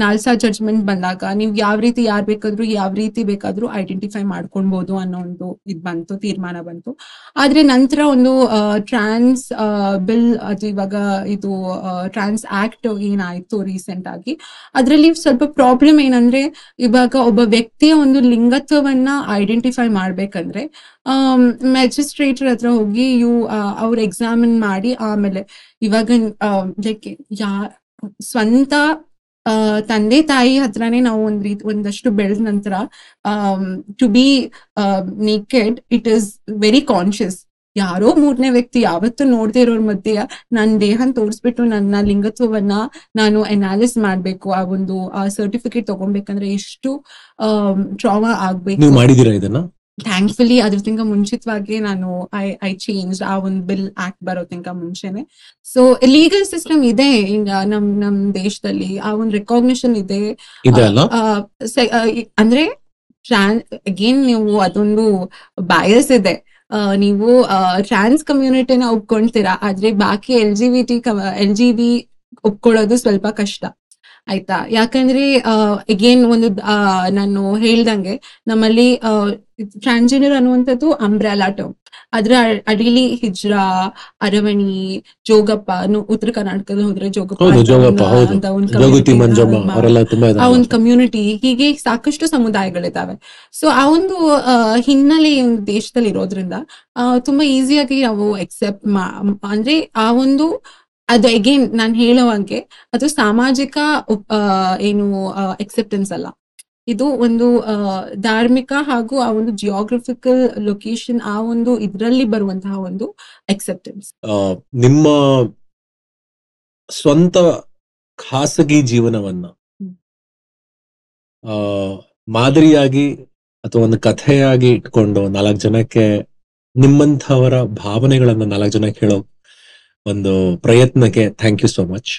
ನಾಲ್ಸಾ ಜಡ್ಜ್ಮೆಂಟ್ ಬಂದಾಗ ನೀವು ಯಾವ ರೀತಿ ಯಾರು ಬೇಕಾದ್ರೂ ಯಾವ ರೀತಿ ಬೇಕಾದ್ರೂ ಐಡೆಂಟಿಫೈ ಮಾಡ್ಕೊಳ್ಬಹುದು ಅನ್ನೋ ಒಂದು ಇದ್ ಬಂತು, ತೀರ್ಮಾನ ಬಂತು. ಆದ್ರೆ ನಂತರ ಒಂದು ಟ್ರಾನ್ಸ್ ಬಿಲ್ ಅದು ಇವಾಗ ಇದು ಟ್ರಾನ್ಸ್ ಆಕ್ಟ್ ಏನಾಯ್ತು ರೀಸೆಂಟ್ ಆಗಿ. ಅದ್ರಲ್ಲಿ ಸ್ವಲ್ಪ ಪ್ರಾಬ್ಲಮ್ ಏನಂದ್ರೆ ಇವಾಗ ಒಬ್ಬ ವ್ಯಕ್ತಿಯ ಒಂದು ಲಿಂಗತ್ವವನ್ನ ಐಡೆಂಟಿಫೈ ಮಾಡ್ಬೇಕಂದ್ರೆ ಮ್ಯಾಜಿಸ್ಟ್ರೇಟರ್ ಹತ್ರ ಹೋಗಿ ಇವು ಅವ್ರ ಎಕ್ಸಾಮಿನ್ ಮಾಡಿ ಆಮೇಲೆ ಇವಾಗ ಲೈಕ್ ಯಾ ಸ್ವಂತ ಆ, ತಂದೆ ತಾಯಿ ಹತ್ರನೇ ನಾವು ಒಂದ್ ರೀತಿ ಒಂದಷ್ಟು ಬೆಳೆದ ನಂತರ to be naked it is very conscious ಯಾರೋ ಮೂರನೇ ವ್ಯಕ್ತಿ ಯಾವತ್ತು ನೋಡದೆ ಇರೋರ್ ಮಧ್ಯೆ ನನ್ನ ದೇಹನ್ ತೋರಿಸ್ಬಿಟ್ಟು ನನ್ನ ಲಿಂಗತ್ವವನ್ನ ನಾನು ಅನಾಲಿಸ್ ಮಾಡ್ಬೇಕು ಆ ಒಂದು ಸರ್ಟಿಫಿಕೇಟ್ ತಗೊಬೇಕಂದ್ರೆ ಎಷ್ಟು ಟ್ರಾಮಾ ಆಗ್ಬೇಕು. ಇದನ್ನ? ಥ್ಯಾಂಕ್ಫುಲಿ ಅದ್ರದಿಂದ ಮುಂಚಿತವಾಗಿ ನಾನು ಐ ಐ ಚೇಂಜ್ ಆ ಒಂದು ಬಿಲ್ ಆಕ್ಟ್ ಬರೋದಕ್ಕಿಂತ ಮುಂಚೆನೆ. ಸೊ ಲೀಗಲ್ ಸಿಸ್ಟಮ್ ಇದೆ ಈಗ ನಮ್ ನಮ್ ದೇಶದಲ್ಲಿ. ಆ ಒಂದು ರೆಕಾಗ್ನಿಷನ್ ಇದೆ. ಅಂದ್ರೆ ಅಗೇನ್ ನೀವು ಅದೊಂದು ಬಯಸ್ ಇದೆ. ನೀವು ಟ್ರಾನ್ಸ್ ಕಮ್ಯುನಿಟಿನ ಒಪ್ಕೊಂತೀರಾ ಆದ್ರೆ ಬಾಕಿ L G B T L G B ಒಪ್ಕೊಳ್ಳೋದು ಸ್ವಲ್ಪ ಕಷ್ಟ. ಆಯ್ತಾ? ಯಾಕಂದ್ರೆ ಅಗೇನ್ ಒಂದು ನಾನು ಹೇಳ್ದಂಗೆ ನಮ್ಮಲ್ಲಿ ಟ್ರಾನ್ಸ್ಜೆಂಡರ್ ಅನ್ನುವಂಥದ್ದು ಅಂಬ್ರಾಲಾ ಟರ್ಮ್ ಅದ್ರ ಅಡಿಲಿ ಹಿಜ್ರಾ ಅರವಣಿ ಜೋಗಪ್ಪ ಉತ್ತರ ಕರ್ನಾಟಕದಲ್ಲಿ ಹೋದ್ರೆ ಜೋಗಪ್ಪ ಆ, ಒಂದು ಕಮ್ಯುನಿಟಿ ಹೀಗೆ ಸಾಕಷ್ಟು ಸಮುದಾಯಗಳಿದಾವೆ ಸೊ ಆ ಒಂದು ಹಿನ್ನೆಲೆ ಒಂದು ದೇಶದಲ್ಲಿ ಇರೋದ್ರಿಂದ ತುಂಬಾ ಈಸಿಯಾಗಿ ನಾವು ಎಕ್ಸೆಪ್ಟ್ ಅಂದ್ರೆ ಆ ಒಂದು ಅದು ಅಗೇನ್ ನಾನು ಹೇಳುವಂಗೆ ಅದು ಸಾಮಾಜಿಕ ಏನು ಎಕ್ಸೆಪ್ಟೆನ್ಸ್ ಅಲ್ಲ. ಇದು ಒಂದು ಧಾರ್ಮಿಕ ಹಾಗೂ ಆ ಒಂದು ಜಿಯೋಗ್ರಫಿಕಲ್ ಲೊಕೇಶನ್ ಆ ಒಂದು ಇದರಲ್ಲಿ ಬರುವಂತಹ ಒಂದು ಎಕ್ಸೆಪ್ಟೆನ್ಸ್ ನಿಮ್ಮ ಸ್ವಂತ ಖಾಸಗಿ ಜೀವನವನ್ನ ಮಾದರಿಯಾಗಿ ಅಥವಾ ಒಂದು ಕಥೆಯಾಗಿ ಇಟ್ಕೊಂಡು ನಾಲ್ಕು ಜನಕ್ಕೆ ನಿಮ್ಮಂಥವರ ಭಾವನೆಗಳನ್ನ ನಾಲ್ಕು ಜನಕ್ಕೆ ಹೇಳೋ ಒಂದು ಪ್ರಯತ್ನಕ್ಕೆ thank you so much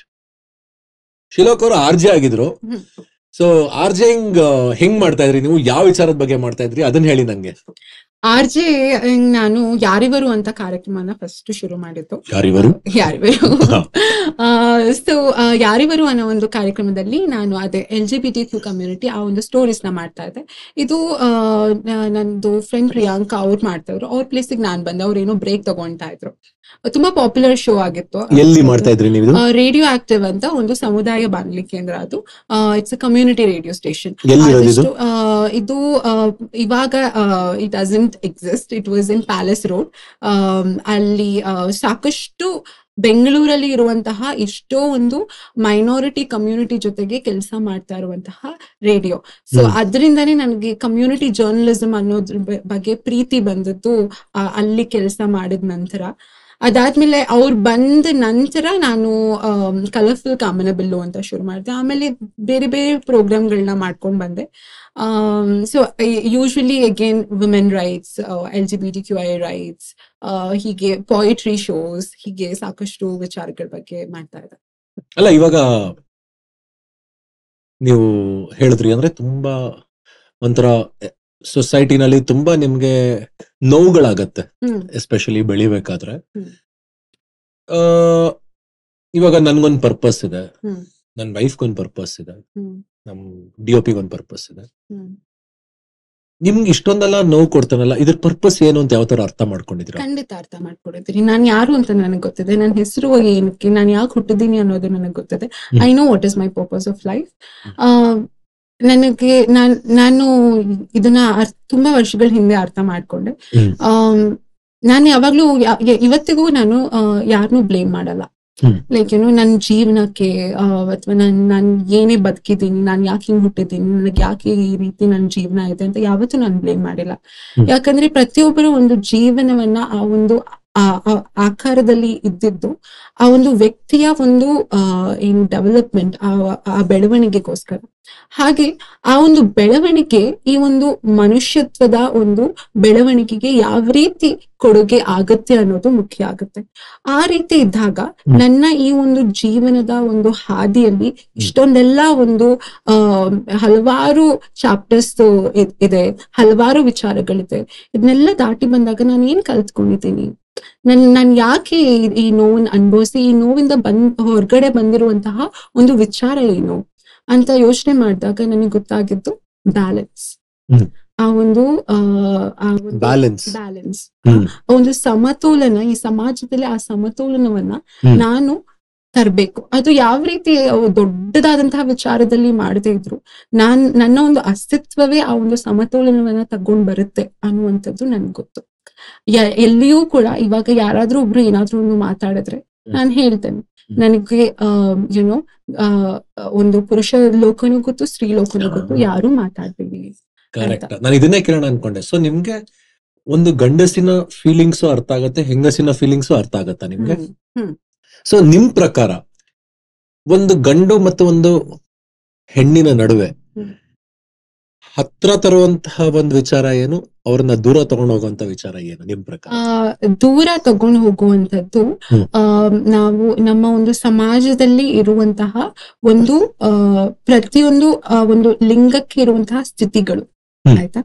Shlok ಅವರು ಆರ್ಜೆ ಆಗಿದ್ರು. ಸೊ ಆರ್ಜೆಯಿಂಗ್ ಹೆಂಗ್ ಹೆಂಗ್ ಮಾಡ್ತಾ ಇದ್ರಿ? ನೀವು ಯಾವ ವಿಚಾರದ ಬಗ್ಗೆ ಮಾಡ್ತಾ ಇದ್ರಿ? ಅದನ್ನ ಹೇಳಿ ನಂಗೆ. ಆರ್ ಜೆ ನಾನು ಯಾರಿವರು ಅಂತ ಕಾರ್ಯಕ್ರಮನ ಫಸ್ಟ್ ಶುರು ಮಾಡಿದ್ದು. ಯಾರಿವರು? ಯಾರಿವರು. ಸೊ ಯಾರಿವರು ಅನ್ನೋ ಒಂದು ಕಾರ್ಯಕ್ರಮದಲ್ಲಿ ನಾನು ಅದೇ L G B T Q community ಆ ಒಂದು ಸ್ಟೋರೀಸ್ನ ಮಾಡ್ತಾ ಇದ್ದೆ. ಇದು ನಂದು ಫ್ರೆಂಡ್ ಪ್ರಿಯಾಂಕಾ ಅವ್ರು ಮಾಡ್ತಾ ಇದ್ರು ಅವ್ರ ಪ್ಲೇಸಿಗೆ ನಾನ್ ಬಂದೆ. ಅವ್ರು ಏನೋ ಬ್ರೇಕ್ ತಗೊಂತಾ ಇದ್ರು. ತುಂಬಾ ಪಾಪ್ಯುಲರ್ ಶೋ ಆಗಿತ್ತು. ಎಲ್ಲಿ ಮಾಡ್ತಾ ಇದ್ರಿ ನೀವು ರೇಡಿಯೋ ಆಕ್ಟಿವ್ ಅಂತ ಒಂದು ಸಮುದಾಯ ಬಾನುಲಿ ಕೇಂದ್ರ ಅದು. It's a community radio station ಇದು? ಇವಾಗ it doesn't exist it was in Palace Road ಅಲ್ಲಿ ಸಾಕಷ್ಟು ಬೆಂಗಳೂರಲ್ಲಿ ಇರುವಂತಹ ಎಷ್ಟೋ ಒಂದು ಮೈನಾರಿಟಿ ಕಮ್ಯುನಿಟಿ ಜೊತೆಗೆ ಕೆಲಸ ಮಾಡ್ತಾ ಇರುವಂತಹ ರೇಡಿಯೋ ಸೊ ಅದರಿಂದನೇ ನನಗೆ ಕಮ್ಯುನಿಟಿ ಜರ್ನಲಿಸಂ ಅನ್ನೋದ್ರ ಬಗ್ಗೆ ಪ್ರೀತಿ ಬಂದದ್ದು ಅಲ್ಲಿ ಕೆಲಸ ಮಾಡಿದ ನಂತರ. ಅದಾದ್ಮೇಲೆ ಅವ್ರು ಬಂದ ನಂತರ ನಾನು ಕಲರ್ಫುಲ್ ಕಾಮನ ಬಿಲ್ಲು ಅಂತ ಶುರು ಮಾಡಿದೆ. ಆಮೇಲೆ ಬೇರೆ ಬೇರೆ ಪ್ರೋಗ್ರಾಮ್ಗಳನ್ನ ಮಾಡ್ಕೊಂಡು ಬಂದೆ. So usually again women rights L G B T Q I rights ಹೀಗೆ ಪೊಯಿಟ್ರಿ ಶೋಸ್ ಹೀಗೆ ಸಾಕಷ್ಟು ವಿಚಾರಗಳ ಬಗ್ಗೆ ಮಾಡ್ತಾ ಇದ್ದೆ. ಅಲ್ಲ, ಇವಾಗ ನೀವು ಹೇಳಿದ್ರಿ ಅಂದ್ರೆ ತುಂಬಾ ಒಂಥರ ಸೊಸೈಟಿನಲ್ಲಿ ತುಂಬಾ ನಿಮ್ಗೆ ನೋವುಗಳಾಗತ್ತೆ ಎಸ್ಪೆಷಲಿ ಬೆಳಿಬೇಕಾದ್ರೆ. ಇವಾಗ ನನ್ಗೊಂದ್ ಪರ್ಪಸ್ ಇದೆ. ನನ್ ವೈಫ್ಗೊಂದ್ ಪರ್ಪಸ್ ಇದೆ. ನಮ್ ಡಿ ಒ ಪಿಗೊಂದ್ ಪರ್ಪಸ್ ಇದೆ. ನಿಮ್ಗೆ ಇಷ್ಟೊಂದೆಲ್ಲ ನೋವು ಕೊಡ್ತಾನಲ್ಲ ಇದ್ರ ಪರ್ಪಸ್ ಏನು ಅಂತ ಯಾವ ತರ ಅರ್ಥ ಮಾಡ್ಕೊಂಡಿದ್ರಿ ಖಂಡಿತ ಅರ್ಥ ಮಾಡ್ಕೊಂಡಿದ್ರಿ ನಾನು ಯಾರು ಅಂತ ನನಗೆ ಗೊತ್ತಿದೆ. ನನ್ನ ಹೆಸರು ಏನಕ್ಕೆ ನಾನು ಯಾಕೆ ಹುಟ್ಟಿದ್ದೀನಿ ಅನ್ನೋದು ನನಗೆ ಗೊತ್ತಿದೆ. I know what is my purpose of life ನನಗೆ ನಾನ್ ನಾನು ಇದನ್ನ ತುಂಬಾ ವರ್ಷಗಳ ಹಿಂದೆ ಅರ್ಥ ಮಾಡ್ಕೊಂಡೆ. ನಾನು ಯಾವಾಗ್ಲೂ ಇವತ್ತಿಗೂ ನಾನು ಯಾರನ್ನೂ ಬ್ಲೇಮ್ ಮಾಡಲ್ಲ. ಲೈಕ್ ಏನು ನನ್ನ ಜೀವನಕ್ಕೆ ಅಥವಾ ನನ್ ನಾನು ಏನೇ ಬದುಕಿದ್ದೀನಿ ನಾನು ಯಾಕೆ ಹಿಂಗ್ ಹುಟ್ಟಿದ್ದೀನಿ ನನಗೆ ಯಾಕೆ ಈ ರೀತಿ ನನ್ನ ಜೀವನ ಇದೆ ಅಂತ ಯಾವತ್ತೂ ನಾನು ಬ್ಲೇಮ್ ಮಾಡಿಲ್ಲ. ಯಾಕಂದ್ರೆ ಪ್ರತಿಯೊಬ್ಬರು ಒಂದು ಜೀವನವನ್ನ ಆ ಒಂದು ಆಕಾರದಲ್ಲಿ ಇದ್ದಿದ್ದು ಆ ಒಂದು ವ್ಯಕ್ತಿಯ ಒಂದು ಏನು ಡೆವಲಪ್ಮೆಂಟ್ ಆ ಆ ಬೆಳವಣಿಗೆಗೋಸ್ಕರ. ಹಾಗೆ ಆ ಒಂದು ಬೆಳವಣಿಗೆ ಈ ಒಂದು ಮನುಷ್ಯತ್ವದ ಒಂದು ಬೆಳವಣಿಗೆಗೆ ಯಾವ ರೀತಿ ಕೊಡುಗೆ ಆಗತ್ತೆ ಅನ್ನೋದು ಮುಖ್ಯ ಆಗುತ್ತೆ. ಆ ರೀತಿ ಇದ್ದಾಗ ನನ್ನ ಈ ಒಂದು ಜೀವನದ ಒಂದು ಹಾದಿಯಲ್ಲಿ ಇಷ್ಟೊಂದೆಲ್ಲ ಒಂದು ಆ ಹಲವಾರು ಚಾಪ್ಟರ್ಸ್ ಇದೆ ಹಲವಾರು ವಿಚಾರಗಳಿದೆ. ಇದನ್ನೆಲ್ಲ ದಾಟಿ ಬಂದಾಗ ನಾನು ಏನ್ ಕಲ್ತ್ಕೊಂಡಿದ್ದೀನಿ? ನನ್ ನಾನ್ ಯಾಕೆ ಈ- ಈ ನೋವನ್ನ ಅನುಭವಿಸಿ ಈ ನೋವಿಂದ ಬಂದ್ ಹೊರಗಡೆ ಬಂದಿರುವಂತಹ ಒಂದು ವಿಚಾರ ಏನು? ಅಂತ ಯೋಚನೆ ಮಾಡಿದಾಗ ನನಗೆ ಗೊತ್ತಾಗಿದ್ದು ಬ್ಯಾಲೆನ್ಸ್ ಆ ಒಂದು ಆ ಆ ಒಂದು ಬ್ಯಾಲೆನ್ಸ್ ಬ್ಯಾಲೆನ್ಸ್. ಒಂದು ಸಮತೋಲನ ಈ ಸಮಾಜದಲ್ಲಿ ಆ ಸಮತೋಲನವನ್ನ ನಾನು ತರಬೇಕು. ಅದು ಯಾವ ರೀತಿ ದೊಡ್ಡದಾದಂತಹ ವಿಚಾರದಲ್ಲಿ ಮಾಡದೇ ಇದ್ರು ನಾನ್ ನನ್ನ ಒಂದು ಅಸ್ತಿತ್ವವೇ ಆ ಒಂದು ಸಮತೋಲನವನ್ನ ತಗೊಂಡ್ ಬರುತ್ತೆ ಅನ್ನುವಂಥದ್ದು ನನ್ಗೆ ಗೊತ್ತು. ಎಲ್ಲಿಯೂ ಕೂಡ ಇವಾಗ ಯಾರಾದ್ರೂ ಒಬ್ರು ಏನಾದ್ರೂ ಒಂದು ಮಾತಾಡಿದ್ರೆ ನಾನು ಹೇಳ್ತೇನೆ. ನನಗೆ ಯುನೋ ಒಂದು ಪುರುಷ ಲೋಕನೂ ಗೊತ್ತು ಸ್ತ್ರೀ ಲೋಕನೂ ಗೊತ್ತು ಯಾರು ಮಾತಾಡ್ತೀವಿ ಕರೆಕ್ಟ್. ನಾನು ಇದನ್ನೇ ಕೇಳೋಣ ಅನ್ಕೊಂಡೆ. ಸೊ ನಿಮ್ಗೆ ಒಂದು ಗಂಡಸಿನ ಫೀಲಿಂಗ್ಸ್ ಅರ್ಥ ಆಗತ್ತೆ ಹೆಂಗಸಿನ ಫೀಲಿಂಗ್ಸ್ ಅರ್ಥ ಆಗತ್ತಾ ನಿಮ್ಗೆ. ಸೊ ನಿಮ್ ಪ್ರಕಾರ ಒಂದು ಗಂಡು ಮತ್ತು ಒಂದು ಹೆಣ್ಣಿನ ನಡುವೆ. ಹತ್ರ ತರುವಂತಹ ಒಂದು ವಿಚಾರ ಏನು? ಅವ್ರನ್ನ ದೂರ ತಗೊಂಡು ಹೋಗುವಂತ ವಿಚಾರ ಏನು ನಿಮ್ ಪ್ರಕಾರ? ದೂರ ತಗೊಂಡು ಹೋಗುವಂತದ್ದು ಆ ನಾವು ನಮ್ಮ ಒಂದು ಸಮಾಜದಲ್ಲಿ ಇರುವಂತಹ ಒಂದು ಆ ಪ್ರತಿಯೊಂದು ಒಂದು ಲಿಂಗಕ್ಕೆ ಇರುವಂತಹ ಸ್ಥಿತಿಗಳು. ಆಯ್ತಾ?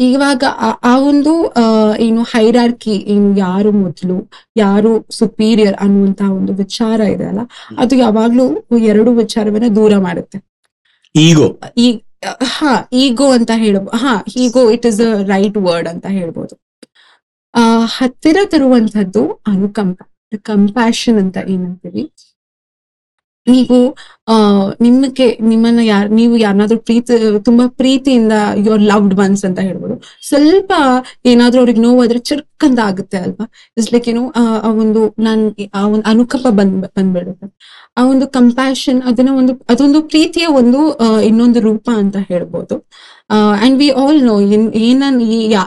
ಇವಾಗ ಆ- ಒಂದು ಏನು ಹೈರಾರ್ಕಿ ಏನು ಯಾರು ಮೊದಲು ಯಾರು ಸುಪೀರಿಯರ್ ಅನ್ನುವಂತಹ ಒಂದು ವಿಚಾರ ಇದೆ ಅಲ್ಲ? ಅದು ಯಾವಾಗ್ಲೂ ಎರಡು ವಿಚಾರವನ್ನ ದೂರ ಮಾಡುತ್ತೆ. ಈಗೋ ಈ ಹಾ ಈಗೋ ಅಂತ ಹೇಳ್ಬೋದು ಹಾ ego it is a right word ಅಂತ ಹೇಳ್ಬೋದು. ಆ, ಹತ್ತಿರ ತರುವಂತದ್ದು ಅನುಕಂಪ ಕಂಪ್ಯಾಷನ್ ಅಂತ ಏನಂತೀವಿ. ನೀವು, ಆ, ನಿಮಗೆ, ನಿಮ್ಮನ್ನ ಯಾರ್, ನೀವು ಯಾರನ್ನಾದ್ರೂ ಪ್ರೀತಿ, ತುಂಬಾ ಪ್ರೀತಿಯಿಂದ ಯುವರ್ ಲವ್ಡ್ ಬನ್ಸ್ ಅಂತ ಹೇಳ್ಬೋದು. ಸ್ವಲ್ಪ ಏನಾದ್ರೂ ಅವ್ರಿಗೆ ನೋವಾದ್ರೆ ಚರ್ಕಂತ ಆಗುತ್ತೆ ಅಲ್ವಾ? ಇಟ್ಸ್ ಲೈಕ್ ಏನು ಆ ಒಂದು ನನ್, ಆ ಒಂದು ಅನುಕಂಪ ಬಂದ್, ಬಂದ್ಬಿಡುತ್ತೆ. ಆ ಒಂದು ಕಂಪ್ಯಾಷನ್ ಅದನ್ನ ಒಂದು, ಅದೊಂದು ಪ್ರೀತಿಯ ಒಂದು ಇನ್ನೊಂದು ರೂಪ ಅಂತ ಹೇಳ್ಬೋದು. ಅಂಡ್ ವಿ ಆಲ್ ನೋ ಏನನ್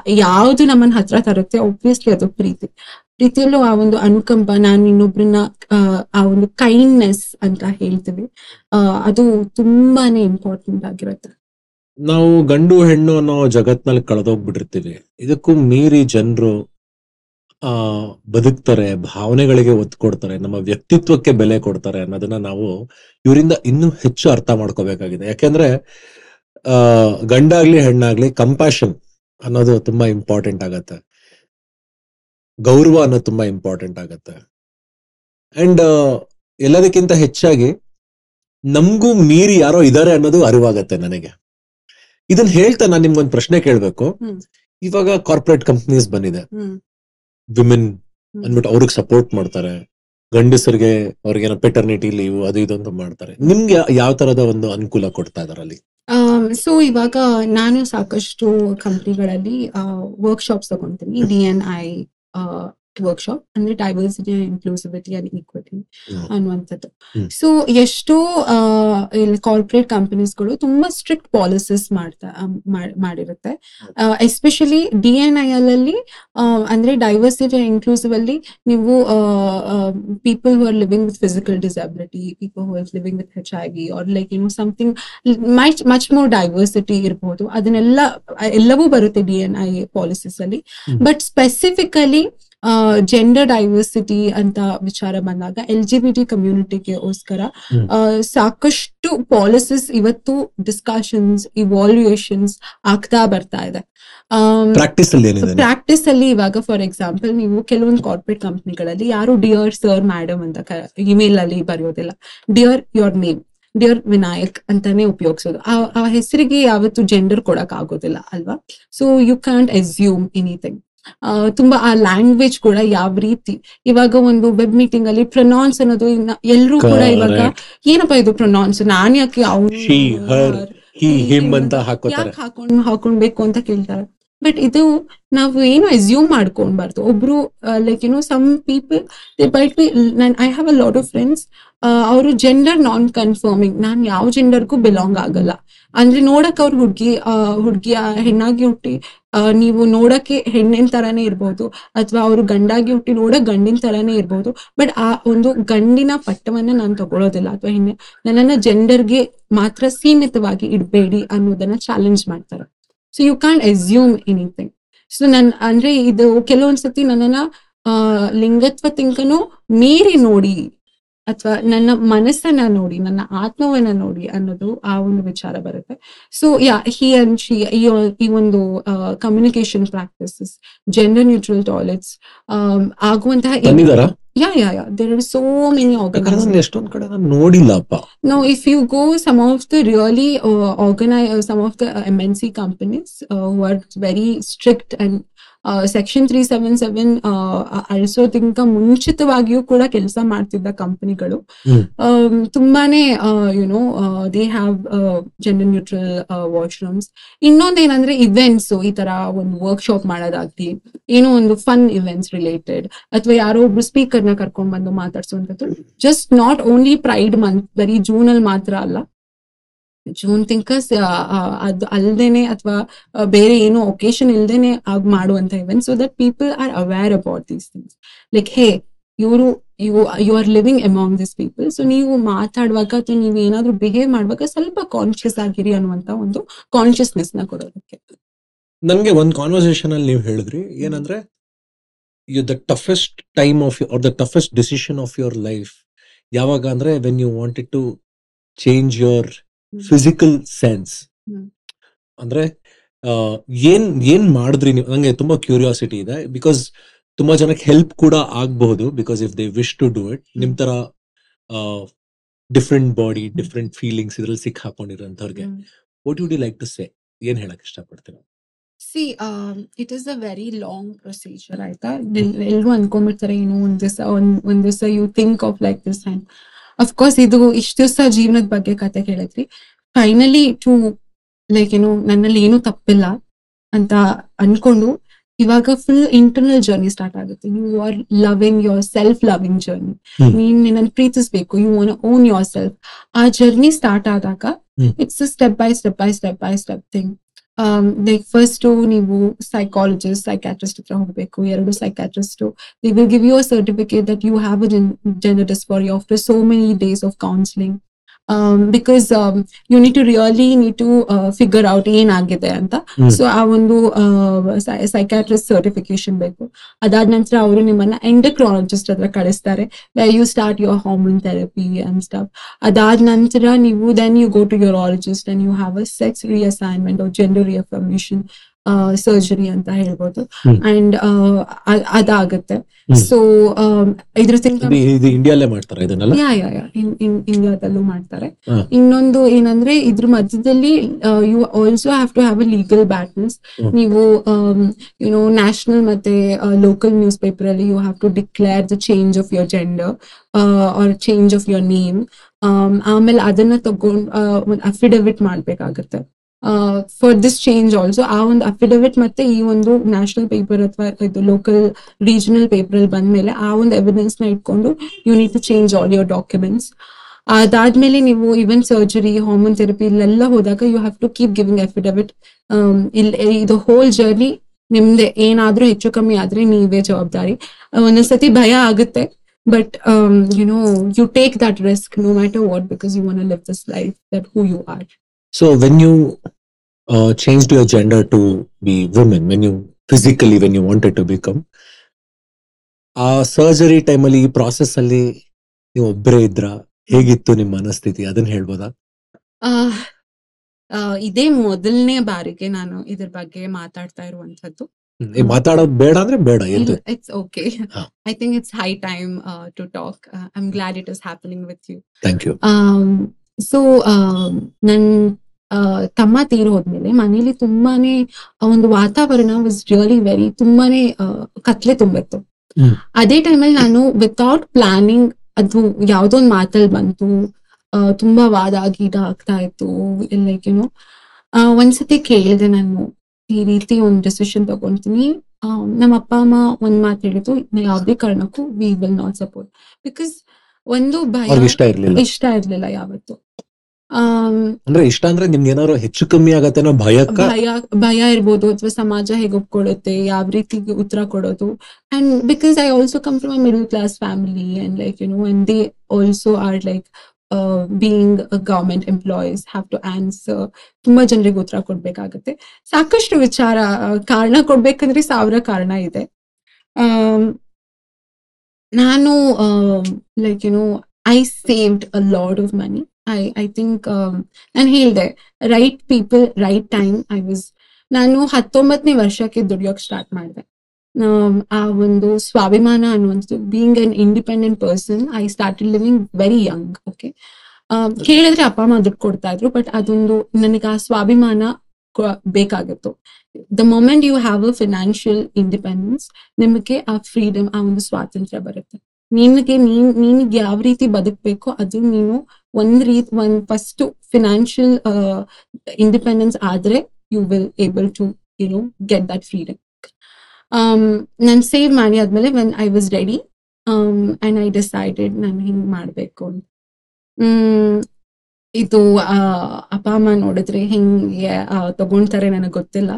ಯಾವ್ದು ನಮ್ಮನ್ನ ಹತ್ರ ತರುತ್ತೆ ಒಬ್ವಿಯಸ್ಲಿ ಅದು ಪ್ರೀತಿ. ಪ್ರೀತಿಯಲ್ಲೂ ಆ ಒಂದು ಅನುಕಂಪ ನಾನು ಇನ್ನೊಬ್ರನ್ನ ಆ, ಒಂದು ಕೈಂಡ್ನೆಸ್ ಅಂತ ಹೇಳ್ತೀವಿ. ಅದು ತುಂಬಾನೇ ಇಂಪಾರ್ಟೆಂಟ್ ಆಗಿರುತ್ತೆ. ನಾವು ಗಂಡು ಹೆಣ್ಣು ಅನ್ನೋ ಜಗತ್ನಲ್ಲಿ ಕಳೆದೋಗ್ಬಿಟ್ಟಿರ್ತೀವಿ. ಇದಕ್ಕೂ ಮೀರಿ ಜನರು ಆ ಬದುಕ್ತಾರೆ ಭಾವನೆಗಳಿಗೆ ಒತ್ತು ಕೊಡ್ತಾರೆ ನಮ್ಮ ವ್ಯಕ್ತಿತ್ವಕ್ಕೆ ಬೆಲೆ ಕೊಡ್ತಾರೆ ಅನ್ನೋದನ್ನ ನಾವು ಇವರಿಂದ ಇನ್ನೂ ಹೆಚ್ಚು ಅರ್ಥ ಮಾಡ್ಕೋಬೇಕಾಗಿದೆ. ಯಾಕೆಂದ್ರೆ ಆ ಗಂಡಾಗ್ಲಿ ಹೆಣ್ಣಾಗ್ಲಿ ಕಂಪ್ಯಾಷನ್ ಅನ್ನೋದು ತುಂಬಾ ಇಂಪಾರ್ಟೆಂಟ್ ಆಗತ್ತೆ. ಗೌರವ ಅನ್ನೋದು ತುಂಬಾ ಇಂಪಾರ್ಟೆಂಟ್ ಆಗತ್ತೆ. ಅಂಡ್ ಎಲ್ಲದಕ್ಕಿಂತ ಹೆಚ್ಚಾಗಿ ನಮಗೂ ಮೀರಿ ಯಾರೋ ಇದಾರೆ ಅನ್ನೋದು ಅರಿವಾಗತ್ತೆ ನನಗೆ. ಇದನ್ನ ಹೇಳ್ತಾ ನಾನು ನಿಮ್ಗೊಂದು ಪ್ರಶ್ನೆ ಕೇಳ್ಬೇಕು. ಇವಾಗ ಕಾರ್ಪೊರೇಟ್ ಕಂಪ್ನೀಸ್ ಬಂದಿದೆ. ವಿಮೆನ್. ಅಂದ್ಬಿಟ್ಟು ಅವ್ರಿಗೆ ಸಪೋರ್ಟ್ ಮಾಡ್ತಾರೆ. ಗಂಡಸರಿಗೆ ಅವ್ರಿಗೇನೋ ಪೆಟರ್ನಿಟಿ ಲೀವ್ ಅದು ಇದು ಅಂತ ಮಾಡ್ತಾರೆ. ನಿಮ್ಗೆ ಯಾವ ತರದ ಒಂದು ಅನುಕೂಲ ಕೊಡ್ತಾ ಇದಾರೆ ಅಲ್ಲಿ? ಸೊ ಇವಾಗ ನಾನು ಸಾಕಷ್ಟು ಕಂಪ್ನಿಗಳಲ್ಲಿ ವರ್ಕ್ಶಾಪ್ಸ್ ತಗೊಂತೀನಿ. ಡಿ ಎನ್ ಐ 呃 ವರ್ಕ್ಶಾಪ್ ಅಂದ್ರೆ ಡೈವರ್ಸಿಟಿ ಇನ್ಕ್ಲೂಸಿವಿಟಿ ಅಂಡ್ ಈಕ್ವಿಟಿ. ಅನ್ನುವಂಥದ್ದು. ಸೊ ಎಷ್ಟೋ ಕಾರ್ಪೊರೇಟ್ ಕಂಪನೀಸ್ಗಳು ತುಂಬಾ ಸ್ಟ್ರಿಕ್ಟ್ ಪಾಲಿಸೀಸ್ ಮಾಡ್ತಾ ಮಾಡಿರುತ್ತೆ. ಎಸ್ಪೆಷಲಿ ಡಿ ಎನ್ ಐ ಅಲ್ಲಿ ಅಂದ್ರೆ ಡೈವರ್ಸಿಟಿ ಇನ್ಕ್ಲೂಸಿವ್ ಅಲ್ಲಿ ನೀವು people who are living with physical disability people who are living with H I V are like ಏನು something much much more diversity ಇರಬಹುದು ಅದನ್ನೆಲ್ಲ ಎಲ್ಲವೂ ಬರುತ್ತೆ ಡಿ ಎನ್ ಐ ಪಾಲಿಸೀಸ್ ಅಲ್ಲಿ. ಬಟ್ ಸ್ಪೆಸಿಫಿಕಲಿ ಜೆಂಡರ್ ಡೈವರ್ಸಿಟಿ ಅಂತ ವಿಚಾರ ಬಂದಾಗ ಎಲ್ ಜಿ ಬಿ ಟಿ ಕಮ್ಯುನಿಟಿಗೋಸ್ಕರ. ಸಾಕಷ್ಟು ಪಾಲಿಸಿಸ್ ಇವತ್ತು ಡಿಸ್ಕಷನ್ಸ್ ಇವಾಲ್ಯೂಯೇಷನ್ಸ್ ಆಗ್ತಾ ಬರ್ತಾ ಇದೆ. ಪ್ರಾಕ್ಟೀಸ್ ಅಲ್ಲಿ ಏನಿದೆ? ಪ್ರಾಕ್ಟೀಸ್ ಅಲ್ಲಿ ಇವಾಗ ಫಾರ್ ಎಕ್ಸಾಂಪಲ್ ನೀವು ಕೆಲವೊಂದು ಕಾರ್ಪೊರೇಟ್ ಕಂಪ್ನಿಗಳಲ್ಲಿ ಯಾರು ಡಿಯರ್ ಸರ್ ಮೇಡಮ್ ಅಂತ ಇಮೇಲ್ ಅಲ್ಲಿ ಬರೆಯೋದಿಲ್ಲ. Dear your name dear Vinayak ಅಂತಾನೆ ಉಪಯೋಗಿಸೋದು. ಆ ಆ ಹೆಸರಿಗೆ ಯಾವತ್ತು ಜೆಂಡರ್ ಕೊಡಕ್ ಆಗೋದಿಲ್ಲ ಅಲ್ವಾ? So you can't assume anything ತುಂಬಾ ಆ ಲ್ಯಾಂಗ್ವೇಜ್ ಕೂಡ ಯಾವ ರೀತಿ? ಇವಾಗ ಒಂದು ವೆಬ್ ಮೀಟಿಂಗ್ ಅಲ್ಲಿ ಪ್ರೊನೌನ್ಸ್ ಅನ್ನೋದು ಎಲ್ಲರೂ ಕೂಡ ಇವಾಗ. ಏನಪ್ಪಾ ಇದು ಪ್ರೊನೌನ್ಸ್ ನಾನ್ ಯಾಕೆ ಅವ್ನು him ಅಂತ ಹಾಕೊಂಡ್ ಹಾಕೊಂಡ್ಬೇಕು ಅಂತ ಕೇಳ್ತಾರೆ? ಬಟ್ ಇದು ನಾವು ಏನು ಅಸ್ಯೂಮ್ ಮಾಡ್ಕೊಂಡ್ಬಾರ್ದು ಒಬ್ರು like you know some people they might be non I have a lot of friends ಅವರು ಜೆಂಡರ್ ನಾನ್ ಕನ್ಫರ್ಮಿಂಗ್ ನಾನು ಯಾವ ಜೆಂಡರ್ಗೂ ಬಿಲಾಂಗ್ ಆಗಲ್ಲ. ಅಂದ್ರೆ ನೋಡಕ್ ಅವ್ರ ಹುಡ್ಗಿ ಹುಡ್ಗಿ ಹೆಣ್ಣಾಗಿ ಹುಟ್ಟಿ ನೀವು ನೋಡಕ್ಕೆ ಹೆಣ್ಣಿನ ತರಾನೇ ಇರ್ಬೋದು, ಅಥವಾ ಅವರು ಗಂಡಾಗಿ ಹುಟ್ಟಿ ನೋಡಕ್ ಗಂಡಿನ ತರಾನೇ ಇರ್ಬೋದು ಬಟ್ ಆ ಒಂದು ಗಂಡಿನ ಪಟ್ಟವನ್ನ ನಾನು ತಗೊಳ್ಳೋದಿಲ್ಲ ಅಥವಾ ಹೆಣ್ಣೆ, ನನ್ನನ್ನ ಜೆಂಡರ್ಗೆ ಮಾತ್ರ ಸೀಮಿತವಾಗಿ ಇಡಬೇಡಿ ಅನ್ನೋದನ್ನ ಚಾಲೆಂಜ್ ಮಾಡ್ತಾರೆ. So you can assume anything so non ಅಂದ್ರೆ ಇದು ಕೆಲವೊಂದ್ಸತಿ ನನ್ನನ್ನ ಲಿಂಗತ್ವ ತಿಂಕನು ಮೀರಿ ನೋಡಿ ಅಥವಾ ನನ್ನ ಮನಸ್ಸನ್ನ ನೋಡಿ, ನನ್ನ ಆತ್ಮವನ್ನ ನೋಡಿ ಅನ್ನೋದು ಆ ಒಂದು ವಿಚಾರ ಬರುತ್ತೆ. So yeah he and she ಈ ಒಂದು communication practices gender neutral toilets ಆಗುವಂತಹ yeah yeah yeah there are so many ಯಾಕಂದ್ರೆ ನಾನು ಎಷ್ಟೊಂದ್ ಕಡೆ ನಾನು ನೋಡಿಲ್ಲಪ್ಪ No, if you go some of the really uh, organized, some of the uh, MNC companies uh, who are very strict and uh, section three seven seven ಅಳಿಸೋದಕ್ಕಿಂತ ಮುಂಚಿತವಾಗಿಯೂ ಕೂಡ ಕೆಲಸ ಮಾಡ್ತಿದ್ದ ಕಂಪನಿಗಳು. ತುಂಬಾನೇ you know they have gender neutral washrooms ಇನ್ನೊಂದೇನಂದ್ರೆ events ಈ ತರ ಒಂದು workshop ಮಾಡೋದಾಗ್ಲಿ ಏನೋ ಒಂದು ಫನ್ ಇವೆಂಟ್ಸ್ ರಿಲೇಟೆಡ್ ಅಥವಾ ಯಾರೋ ಒಬ್ರು ಸ್ಪೀಕರ್ನ ಕರ್ಕೊಂಡ್ ಬಂದು ಮಾತಾಡ್ಸುವಂಥದ್ದು just not only pride month ಬರೀ ಜೂನ್ ಅಲ್ಲಿ ಮಾತ್ರ ಅಲ್ಲ ಜೂನ್ ತಿಂಕಸ್ ಅದು ಅಲ್ದೇನೆ ಅಥವಾ ಬೇರೆ ಏನೋ ಒಕೇಶನ್ ಇಲ್ದೇನೆ ಆಗ್ ಮಾಡುವಂತ event so that people are aware about these things like hey ಇವರು you you are living among this people so ನೀವು ಮಾತಾಡುವಾಗ ಅಥವಾ ನೀವು ಏನಾದ್ರೂ ಬಿಹೇವ್ ಮಾಡುವಾಗ ಸ್ವಲ್ಪ ಕಾನ್ಶಿಯಸ್ ಆಗಿರಿ ಅನ್ನುವಂತ ಒಂದು ಕಾನ್ಶಿಯಸ್ನೆಸ್ನ ಕೊಡೋದಕ್ಕೆ. ನನಗೆ ಒಂದು ಕಾನ್ವರ್ಸೇಷನ್ ಅಲ್ಲಿ ನೀವು ಹೇಳಿದ್ರಿ. ಏನಂದ್ರೆ you the toughest time of or the toughest decision of your life ಯಾವಾಗ ಅಂದ್ರೆ when you wanted to change your physical sense. ಅಂದ್ರೆ ಏನ್ ಏನ್ ಮಾಡಿದ್ರಿ ನೀವು? ನಂಗೆ ತುಂಬಾ ಕ್ಯೂರಿಯಾಸಿಟಿ ಇದೆ ಬಿಕಾಸ್ ತುಂಬಾ ಜನಕ್ಕೆ ಹೆಲ್ಪ್ ಕೂಡ ಆಗ್ಬಹುದು because if they wish to do it ನಿಮ್ ತರ ಡಿಫ್ರೆಂಟ್ ಬಾಡಿ ಡಿಫ್ರೆಂಟ್ ಫೀಲಿಂಗ್ಸ್ ಇದ್ರಲ್ಲಿ ಸಿಕ್ ಹಾಕೊಂಡಿರೋಂಥವ್ರಿಗೆ what you you like to say ಏನ್ ಹೇಳಕ್ ಇಷ್ಟಪಡ್ತೀರಾ? See it is a very long procedure ಆಯ್ತಾ? ಎಲ್ರು ಅನ್ಕೊಂಡ್ಬಿಡ್ತಾರೆ ಏನು ಒಂದ್ ದಿವಸ ಒಂದ್ ಒಂದ್ ದಿವಸ you think of like this and of course ಇದು ಇಷ್ಟು ದಿವಸ ಜೀವನದ ಬಗ್ಗೆ ಕತೆ ಕೇಳಿದ್ರಿ ಫೈನಲಿ ಟು ಲೈಕ್ ಏನು ನನ್ನಲ್ಲಿ ಏನು ತಪ್ಪಿಲ್ಲ ಅಂತ ಅನ್ಕೊಂಡು ಇವಾಗ ಫುಲ್ ಇಂಟರ್ನಲ್ ಜರ್ನಿ ಸ್ಟಾರ್ಟ್ ಆಗುತ್ತೆ. You are loving yourself loving journey. ನೀನ್ ನಿನ್ನನ್ನು ಪ್ರೀತಿಸ್ಬೇಕು. You want own yourself ಆ ಜರ್ನಿ ಸ್ಟಾರ್ಟ್ ಆದಾಗ. It's step by step by step by step thing like first ನೀವು ಸೈಕಾಲಜಿಸ್ಟ್ ಸೈಕ್ಯಾಟ್ರಿಸ್ಟ್ ಹತ್ರ ಹೋಗ್ಬೇಕು ಎರಡು psychiatrist they will give you a certificate that you have a gender dysphoria after so many days of counselling because you need to really need to figure out ಏನಾಗಿದೆ ಅಂತ. So ಆ ಒಂದು psychiatrist certification ಬೇಕು. ಅದಾದ ನಂತರ ಅವರು ನಿಮ್ಮನ್ನ endocrinologist ಹತ್ರ ಕಳಿಸ್ತಾರೆ. You start your hormone therapy and stuff ಅದಾದ ನಂತರ ನೀವು then you go to urologist and you have a sex reassignment gender reaffirmation surgery ಅಂತ ಹೇಳ್ಬೋದು. ಅಂಡ್ ಅದಾಗುತ್ತೆ. ಸೊ ಇದ್ರ ತಿಂಕ ಇದು ಇದು ಇಂಡಿಯಾಲೇ ಮಾಡ್ತಾರ ಇದನ್ನೆಲ್ಲ? ಯಾ ಯಾ ಯಾ ಇನ್ ಇನ್ ಇಂಡಿಯಾದಲ್ಲೂ ಮಾಡ್ತಾರೆ. ಇನ್ನೊಂದು ಏನಂದ್ರೆ ಇದ್ರ ಮಧ್ಯದಲ್ಲಿ you also have to have a legal battles ನೀವು ಯುನೋ ನ್ಯಾಷನಲ್ ಮತ್ತೆ ಲೋಕಲ್ ನ್ಯೂಸ್ ಪೇಪರ್ ಅಲ್ಲಿ you have to declare the change of your gender or change of your name ಆಮೇಲೆ ಅದನ್ನ ತಗೊಂಡ್ ಅಫಿಡವಿಟ್ ಮಾಡ್ಬೇಕಾಗತ್ತೆ. ಫಾರ್ ದಿಸ್ ಚೇಂಜ್ ಆಲ್ಸೋ ಆ ಒಂದು affidavit ಮತ್ತೆ ಈ ಒಂದು ನ್ಯಾಷನಲ್ ಪೇಪರ್ ಅಥವಾ ಇದು ಲೋಕಲ್ ರೀಜನಲ್ ಪೇಪರ್ ಅಲ್ಲಿ ಬಂದ್ಮೇಲೆ ಆ ಒಂದು ಎವಿಡೆನ್ಸ್ನ ಇಟ್ಕೊಂಡು you need to change all your documents ಅದಾದ್ಮೇಲೆ ನೀವು ಈವನ್ ಸರ್ಜರಿ ಹಾರ್ಮೋನ್ ಥೆರಪಿ ಇಲ್ಲೆಲ್ಲ ಹೋದಾಗ you have to keep giving affidavit ಇಲ್ಲಿ ಇದು ಹೋಲ್ ಜರ್ನಿ ನಿಮ್ದೆ ಏನಾದ್ರೂ ಹೆಚ್ಚು ಕಮ್ಮಿ ಆದ್ರೆ ನೀವೇ ಜವಾಬ್ದಾರಿ. ಒಂದೊಂದ್ಸತಿ ಭಯ ಆಗುತ್ತೆ but you know you take that risk no matter what because you want live this life that who you are So when you uh, changed your gender to be women, when you physically when you wanted to become, ಆ surgery ಟೈಮಲ್ಲಿ ಈ process ಅಲ್ಲಿ ನೀವು ಒಬ್ಬರೇ ಇದ್ರ ಹೇಗಿತ್ತು ನಿಮ್ಮ ಮನಸ್ಥಿತಿ? ಅದನ್ನ ಹೇಳ್ಬೋದಾ? ಇದೇ ಮೊದಲನೇ ಬಾರಿಗೆ ನಾನು ಇದ್ರ ಬಗ್ಗೆ ಮಾತಾಡ್ತಾ ಇರುವಂತದ್ದು ಮಾತಾಡೋದು ಬೇಡ ಅಂದ್ರೆ ಬೇಡ it's okay I think it's high time to talk I am glad it is happening with you thank you um, so ನನ್ ತಮ್ಮ ತೀರ್ ಹೋದ್ಮೇಲೆ ಮನೇಲಿ ತುಂಬಾನೇ ಒಂದು ವಾತಾವರಣ ವಾಸ್ ರಿಯಲಿ ವೆರಿ ತುಂಬಾನೇ ಕತ್ಲೆ ತುಂಬಿತ್ತು. ಅದೇ ಟೈಮಲ್ಲಿ ನಾನು ವಿತೌಟ್ ಪ್ಲಾನಿಂಗ್ ಅದು ಯಾವ್ದೋ ಒಂದ್ ಮಾತಲ್ಲಿ ಬಂತು. ತುಂಬಾ ವಾದ ಗೀಡ ಆಗ್ತಾ ಇತ್ತು. ಲೈಕ್ ಏನೋ ಒಂದ್ಸತಿ ಕೇಳಿದೆ ನಾನು ಈ ರೀತಿ ಒಂದ್ ಡಿಸಿಷನ್ ತಗೊಂತೀನಿ. ನಮ್ಮ ಅಪ್ಪ ಅಮ್ಮ ಒಂದ್ ಮಾತು ಹೇಳಿದ್ರು ಯಾವುದೇ ಯಾವ್ದೇ ಕಾರಣಕ್ಕೂ we will not support because ಒಂದು ಭಯ ಇಷ್ಟ ಇರ್ಲಿಲ್ಲ. ಇಷ್ಟ ಇರ್ಲಿಲ್ಲ ಯಾವತ್ತು. ಆಮ್, ಅಂದ್ರೆ ಇಷ್ಟ ಅಂದ್ರೆ ನಿಮ್ಗೆ ಏನಾದ್ರು ಹೆಚ್ಚು ಕಮ್ಮಿ ಆಗತ್ತೆ ಭಯಕ್ಕ? ಭಯ ಭಯ ಇರ್ಬೋದು ಅಥವಾ ಸಮಾಜ ಹೇಗೆ ಒಪ್ಕೊಳ್ಳುತ್ತೆ ಯಾವ ರೀತಿ ಉತ್ತರ ಕೊಡೋದು. And because I also come from a middle class family and like you know and they also are like being government employees have to answer ತುಂಬಾ ಜನರಿಗೆ ಉತ್ತರ ಕೊಡ್ಬೇಕಾಗತ್ತೆ. ಸಾಕಷ್ಟು ವಿಚಾರ ಆ, ಕಾರಣ ಕೊಡ್ಬೇಕಂದ್ರೆ ಸಾವಿರ ಕಾರಣ ಇದೆ. ಆಮ್, ನಾನು like you know I saved a lot of money I I think ನಾನು ಹೇಳಿದೆ right people right time I was ನಾನು ಹತ್ತೊಂಬತ್ತನೇ ವರ್ಷಕ್ಕೆ ದುಡಿಯೋಕೆ ಸ್ಟಾರ್ಟ್ ಮಾಡಿದೆ. ಆ ಒಂದು ಸ್ವಾಭಿಮಾನ ಅನ್ನುವಂಥದ್ದು being an independent person I start living very young okay ಕೇಳಿದ್ರೆ ಅಪ್ಪ ಅಮ್ಮ ದುಡ್ಡು ಕೊಡ್ತಾ ಇದ್ರು ಬಟ್ ಅದೊಂದು, ನನಗೆ ಆ ಸ್ವಾಭಿಮಾನ ಬೇಕಾಗಿತ್ತು the moment you have a financial independence ನಿಮಗೆ ಆ ಫ್ರೀಡಮ್ ಆ ಒಂದು ಸ್ವಾತಂತ್ರ್ಯ ಬರುತ್ತೆ. ನಿಮಗೆ ನೀನ್, ನಿನಗೆ ಯಾವ ರೀತಿ ಬದುಕಬೇಕು ಅದು ನೀನು ಒಂದ್ ರೀತಿ ಒಂದ್ ಫಸ್ಟ್ ಫಿನಾನ್ಷಿಯಲ್ ಇಂಡಿಪೆಂಡೆನ್ಸ್ ಆದ್ರೆ you will able to you know get that freedom ನಾನು ಸೇವ್ ಮಾಡಿ ಆದ್ಮೇಲೆ when I was ready and I decided ನಾನು ಹಿಂಗ್ ಮಾಡ್ಬೇಕು ಹ್ಮ್ ಇದು ಆ, ಅಪ್ಪ ಅಮ್ಮ ನೋಡಿದ್ರೆ ಹೆಂಗೆ ಆ, ತಗೊಳ್ತಾರೆ ನನಗೆ ಗೊತ್ತಿಲ್ಲ.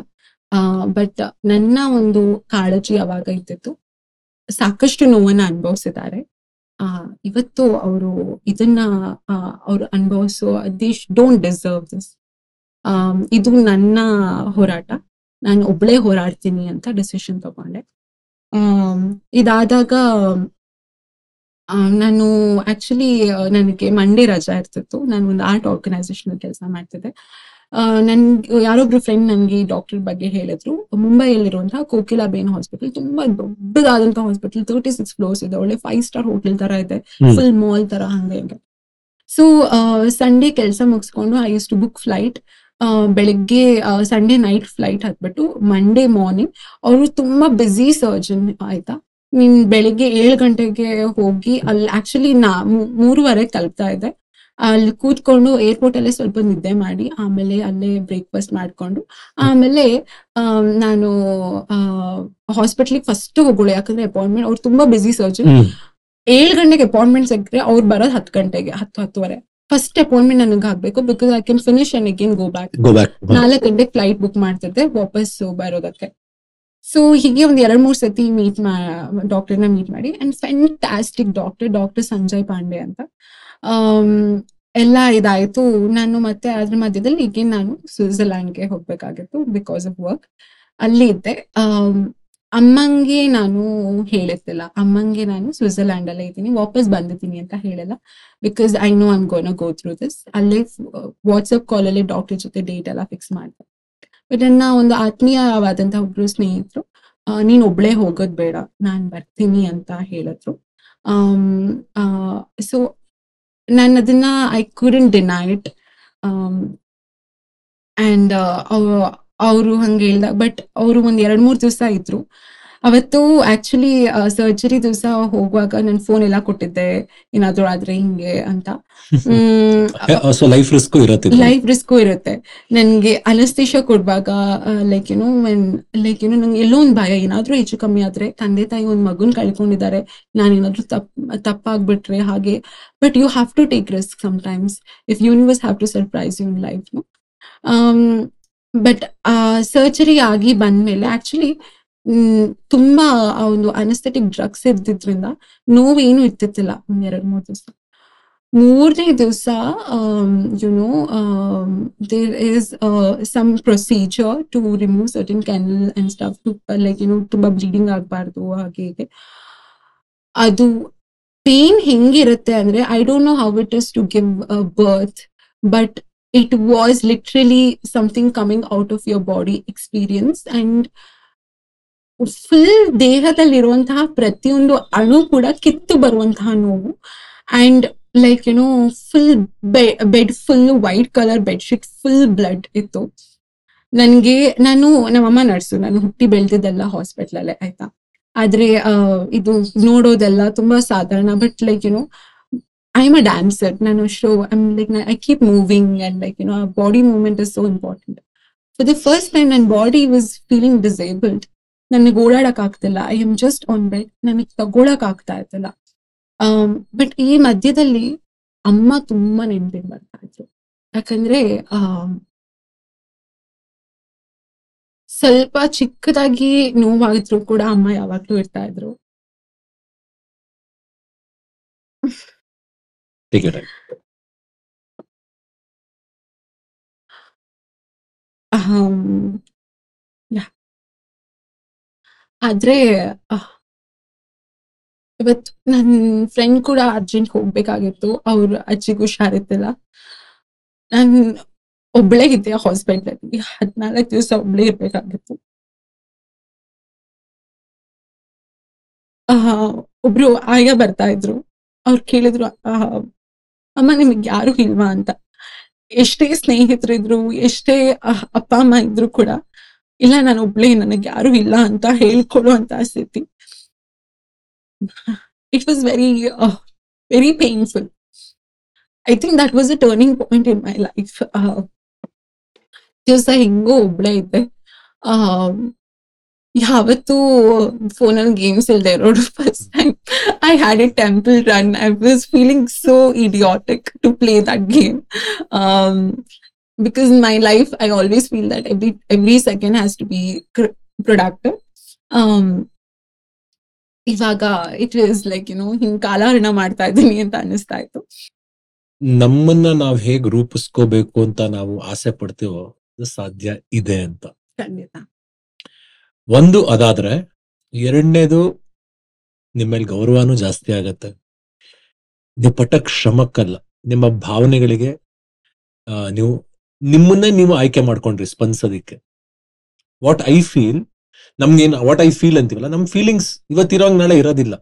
ಬಟ್ ನನ್ನ ಒಂದು ಕಾಳಜಿ ಅವಾಗ ಇದ್ದಿತ್ತು ಸಾಕಷ್ಟು ನೋವನ್ನ ಅನುಭವಿಸಿದ್ದಾರೆ. ಆ ಇವತ್ತು ಅವರು ಇದನ್ನ ಅವ್ರು ಅನುಭವಿಸೋ ದಿಶ್ ಡೋಂಟ್ ಡಿಸರ್ವ್ ದಿಸ್ ಇದು ನನ್ನ ಹೋರಾಟ. ನಾನು ಒಬ್ಳೇ ಹೋರಾಡ್ತೀನಿ ಅಂತ ಡಿಸಿಷನ್ ತಗೊಂಡೆ. ಇದಾದಾಗ ಆ, ನಾನು ಆಕ್ಚುಲಿ ನನಗೆ ಮಂಡೇ ರಜಾ ಇರ್ತಿತ್ತು. ನಾನು ಒಂದು ಆರ್ಟ್ ಆರ್ಗನೈಸೇಷನ್ ಕೆಲಸ ಮಾಡ್ತಿದ್ದೆ. ನನ್ ಯಾರೊಬ್ರು ಫ್ರೆಂಡ್ ನನಗೆ ಈ ಡಾಕ್ಟರ್ ಬಗ್ಗೆ ಹೇಳಿದ್ರು. ಮುಂಬೈಯಲ್ಲಿರುವಂತಹ ಕೋಕಿಲಾಬೇನ್ ಹಾಸ್ಪಿಟಲ್ ತುಂಬಾ ದೊಡ್ಡದಾದಂತಹ ಹಾಸ್ಪಿಟಲ್ ತರ್ಟಿ ಸಿಕ್ಸ್ ಫ್ಲೋರ್ಸ್ ಇದೆ. ಒಳ್ಳೆ ಫೈವ್ ಸ್ಟಾರ್ ಹೋಟೆಲ್ ತರ ಇದೆ. ಫುಲ್ ಮಾಲ್ ತರ ಹಂಗೆ ಹಂಗೆ ಸೊ ಸಂಡೇ ಕೆಲಸ ಮುಗಿಸ್ಕೊಂಡು I use to book flight ಬೆಳಿಗ್ಗೆ ಸಂಡೇ ನೈಟ್ ಫ್ಲೈಟ್ ಹತ್ಬಿಟ್ಟು ಮಂಡೇ ಮಾರ್ನಿಂಗ್ ಅವರು ತುಂಬಾ ಬ್ಯುಸಿ ಸರ್ಜನ್ ಆಯ್ತಾ. ನೀನ್ ಬೆಳಿಗ್ಗೆ ಏಳು ಗಂಟೆಗೆ ಹೋಗಿ ಅಲ್ಲಿ ಆಕ್ಚುಲಿ ನಾ ಮೂರುವರೆ ತಲುಪ್ತಾ ಇದೆ. ಅಲ್ಲಿ ಕೂತ್ಕೊಂಡು ಏರ್ಪೋರ್ಟ್ ಅಲ್ಲೇ ಸ್ವಲ್ಪ ನಿದ್ದೆ ಮಾಡಿ ಆಮೇಲೆ ಅಲ್ಲೇ ಬ್ರೇಕ್ಫಾಸ್ಟ್ ಮಾಡ್ಕೊಂಡು ಆಮೇಲೆ ಆಮ್, ನಾನು ಹಾಸ್ಪಿಟ್ಲಿಗೆ ಫಸ್ಟ್ ಹೋಗೋಳು. ಯಾಕಂದ್ರೆ ಅಪಾಯಿಂಟ್ಮೆಂಟ್ ಅವ್ರು ತುಂಬಾ ಬಿಸಿ ಸರ್ಜನ್. ಏಳು ಗಂಟೆಗೆ ಅಪಾಯಿಂಟ್ಮೆಂಟ್ ಸಿಕ್ಕರೆ ಅವ್ರು ಬರೋದು ಹತ್ತು ಗಂಟೆಗೆ ಹತ್ತು ಹತ್ತುವರೆ. ಫಸ್ಟ್ ಅಪಾಯಿಂಟ್ಮೆಂಟ್ ನನಗೆ ಆಗ್ಬೇಕು because I can finish and again go back go back ನಾಲ್ಕು ಗಂಟೆಗೆ ಫ್ಲೈಟ್ ಬುಕ್ ಮಾಡ್ತಿದ್ದೆ ವಾಪಸ್ ಬರೋದಕ್ಕೆ. ಸೊ ಹೀಗೆ ಒಂದ್ ಎರಡ್ ಮೂರ್ ಸತಿ ಮೀಟ್ ಡಾಕ್ಟರ್ನ ಮೀಟ್ ಮಾಡಿ and fantastic doctor doctor Sanjay Pandey ಅಂತ. ಎಲ್ಲ ಇದಾಯ್ತು. ನಾನು ಮತ್ತೆ ಅದ್ರ ಮಧ್ಯದಲ್ಲಿ ಈಗ ನಾನು ಸ್ವಿಟ್ಜರ್ಲ್ಯಾಂಡ್ಗೆ ಹೋಗ್ಬೇಕಾಗಿತ್ತು ಬಿಕಾಸ್ ಆಫ್ ವರ್ಕ್ ಅಲ್ಲಿ ಇದ್ದೆ. ಅಮ್ಮಂಗೆ ನಾನು ಹೇಳಿರ್ತಿಲ್ಲ ಅಮ್ಮಂಗೆ ನಾನು ಸ್ವಿಟ್ಜರ್ಲ್ಯಾಂಡ್ ಅಲ್ಲೇ ಇದ್ದೀನಿ. ವಾಪಸ್ ಬಂದಿದ್ದೀನಿ ಅಂತ ಹೇಳಿಲ್ಲ. Because I know I'm gonna go through this ಅಲ್ಲೇ, ವಾಟ್ಸಪ್ ಕಾಲಲ್ಲಿ ಡಾಕ್ಟರ್ ಜೊತೆ ಡೇಟ್ ಎಲ್ಲ ಫಿಕ್ಸ್ ಮಾಡ್ದೆ. ನನ್ನ ಒಂದು ಆತ್ಮೀಯವಾದಂತಹ ಒಬ್ರು ಸ್ನೇಹಿತರು ನೀನ್ ಒಬ್ಳೆ ಹೋಗೋದ್ ಬೇಡ, ನಾನ್ ಬರ್ತೀನಿ ಅಂತ ಹೇಳಿದ್ರು. ಸೊ ನಾನು ಅದನ್ನ ಐ ಕುಡನ್ ಡಿನೈಟ್ ಅಂಡ್ ಅವರು ಹಂಗೆ ಹೇಳ್ದ ಬಟ್ ಅವರು ಒಂದ್ ಎರಡ್ ಮೂರ್ ದಿವಸ ಇದ್ರು. ಅವತ್ತು ಆಕ್ಚುಲಿ ಸರ್ಜರಿ ದಿವಸ ಹೋಗುವಾಗ ನನ್ ಫೋನ್ ಎಲ್ಲ ಕೊಟ್ಟಿದ್ದೆ ಏನಾದ್ರು ಆದ್ರೆ ಹಿಂಗೆ ಅಂತ. ಲೈಫ್ ರಿಸ್ಕ್ ಇರುತ್ತೆ ಲೈಫ್ ರಿಸ್ಕ್ ಇರುತ್ತೆ. ನನ್ಗೆ ಅನಸ್ತಿಷ ಕೊಡುವಾಗ ಲೈಕ್ ಏನೋ ಲೈಕ್ ಏನೋ ನಂಗೆ ಎಲ್ಲೋ ಒಂದ್ ಭಯ ಏನಾದ್ರೂ ಹೆಚ್ಚು ಕಮ್ಮಿ ಆದ್ರೆ ತಂದೆ ತಾಯಿ ಒಂದ್ ಮಗುನ್ ಕಳ್ಕೊಂಡಿದ್ದಾರೆ ನಾನು ಏನಾದ್ರು ತಪ್ ತಪ್ಪಾಗ್ಬಿಟ್ರೆ ಹಾಗೆ. But you have to take risk sometimes if universe have to surprise you in life but surgery ಆಗಿ ಬಂದ್ಮೇಲೆ ಆಕ್ಚುಲಿ ತುಂಬಾ ಆ ಒಂದು ಅನಸ್ಥೆಟಿಕ್ ಡ್ರಗ್ಸ್ ಇದ್ದಿದ್ರಿಂದ ನೋವೇನು ಏನು ಇರ್ತಿತ್ತಿಲ್ಲ ಒಂದ್ ಎರಡ್ ಮೂರನೇ ದಿವಸ you know there is some procedure to remove certain canal and stuff to like you know ತುಂಬಾ ಬ್ಲೀಡಿಂಗ್ ಆಗಬಾರ್ದು, ಹಾಗೆ, ಹೀಗೆ. ಅದು ಪೇನ್ ಹೆಂಗಿರುತ್ತೆ ಅಂದ್ರೆ I don't know how it is to give birth but it was literally something coming out of your body experience and full ದೇಹದಲ್ಲಿರುವಂತಹ ಪ್ರತಿಯೊಂದು ಅಣು ಕೂಡ ಕಿತ್ತು ಬರುವಂತಹ ನೋವು. ಅಂಡ್ ಲೈಕ್ ಏನೋ full bed full white colour bedsheet full blood ಇತ್ತು. ನನ್ಗೆ, ನಾನು, ನಮ್ಮಮ್ಮ ನರ್ಸು ನಾನು ಹುಟ್ಟಿ ಬೆಳೆದಿದ್ದೆಲ್ಲ ಹಾಸ್ಪಿಟಲ್ ಅಲ್ಲೇ, ಆಯ್ತಾ? ಆದ್ರೆ ಇದು ನೋಡೋದೆಲ್ಲ ತುಂಬಾ ಸಾಧಾರಣ but like you know I am a dancer ನಾನು so I'm like I keep moving and like you know body movement is so important for the first time ನನ್ನ ಬಾಡಿ ವಾಸ್ ಫೀಲಿಂಗ್ ಡಿಸೇಬಲ್ಡ್ ನನಗೆ ಓಡಾಡಕ್ ಆಗ್ತಿಲ್ಲ I am just on bed ನನಗೆ ತಗೊಳಕ್ ಆಗ್ತಾ ಇರ್ತಿಲ್ಲ but ಈ ಮಧ್ಯದಲ್ಲಿ ಅಮ್ಮ ತುಂಬಾ ನೆನಪಿಗೆ ಬರ್ತಾ ಇದ್ರು. ಯಾಕಂದ್ರೆ ಆ ಸ್ವಲ್ಪ ಚಿಕ್ಕದಾಗಿ ನೋವಾಗಿದ್ರು ಕೂಡ ಅಮ್ಮ ಯಾವಾಗ್ಲೂ ಇರ್ತಾ ಇದ್ರು. ಆದ್ರೆ ಅಹ್, ಇವತ್ತು ನನ್ ಫ್ರೆಂಡ್ ಕೂಡ ಅರ್ಜೆಂಟ್ ಹೋಗ್ಬೇಕಾಗಿತ್ತು. ಅವ್ರ ಅಜ್ಜಿಗೂ ಹುಷಾರಿದ್ದಿಲ್ಲ ನಾನ್ ಒಬ್ಳೇ ಇದ್ದೆ ಹಾಸ್ಪಿಟಲ್ ಅಲ್ಲಿ ಹದ್ನಾಲ್ಕು ದಿವಸ ಒಬ್ಳೇ ಇರ್ಬೇಕಾಗಿತ್ತು. ಆಹಾ! ಒಬ್ರು ಆಯ ಬರ್ತಾ ಇದ್ರು. ಅವ್ರು ಕೇಳಿದ್ರು ಆಹಾ! ಅಮ್ಮ ನಿಮಗ್ ಯಾರು ಇಲ್ವಾ? ಅಂತ. ಎಷ್ಟೇ ಸ್ನೇಹಿತರಿದ್ರು ಎಷ್ಟೇ ಅಪ್ಪ ಅಮ್ಮ ಇದ್ರು ಕೂಡ ಇಲ್ಲ ನಾನು ಒಬ್ಳೇ ನನಗೆ ಯಾರು ಇಲ್ಲ ಅಂತ ಹೇಳ್ಕೊಳ್ಳುವಂತ ಸ್ಥಿತಿ it was very very painful I think that was a turning point in my life ದಿವಸ ಹೆಂಗೋ ಒಬ್ಳೇ ಇದ್ದೆ. ಆ, ಯಾವತ್ತೂ ಫೋನಲ್ಲಿ ಗೇಮ್ಸ್ ಇಲ್ದೆ ಇರೋದು first time I had a Temple Run I was feeling so idiotic to play that game because in my life i always feel that every every second has to be cr- productive. Um ಇವಾಗ it is like you know ಹಿಂಗ್ ಕಾಲಹರಣ ಮಾಡ್ತಾ ಇದ್ದೀನಿ ಅಂತ ಅನಿಸ್ತಾ ಇತ್ತು. ನಮ್ಮನ್ನ ನಾವ್ ಹೇಗ್ ರೂಪಿಸ್ಕೋಬೇಕು ಅಂತ ನಾವು ಆಸೆ ಪಡ್ತೀವೋ ಅದು ಸಾಧ್ಯ ಇದೆ ಅಂತ. ಖಂಡಿತ. ಒಂದು ಅದಾದ್ರೆ ಎರಡನೇದು ನಿಮ್ಮಲ್ಲಿ ಗೌರವನೂ ಜಾಸ್ತಿ ಆಗತ್ತೆ. ನೀವು ಪಟ್ಟ ಶ್ರಮಕ್ಕಲ್ಲ ನಿಮ್ಮ ಭಾವನೆಗಳಿಗೆ ನೀವು ನಿಮ್ಮನ್ನೇ ನೀವು ಆಯ್ಕೆ ಮಾಡ್ಕೊಂಡ್ರಿ ಸ್ಪಂದಿಸೋದಿಕ್ಕೆ. ವಾಟ್ ಐ ಫೀಲ್ ನಮ್ಗೇನು ವಾಟ್ ಐ ಫೀಲ್ ಅಂತೀವಲ್ಲ, ನಮ್ ಫೀಲಿಂಗ್ಸ್ ಇವತ್ತಿರೋಂಗ್ ನಾಳೆ ಇರೋದಿಲ್ಲ.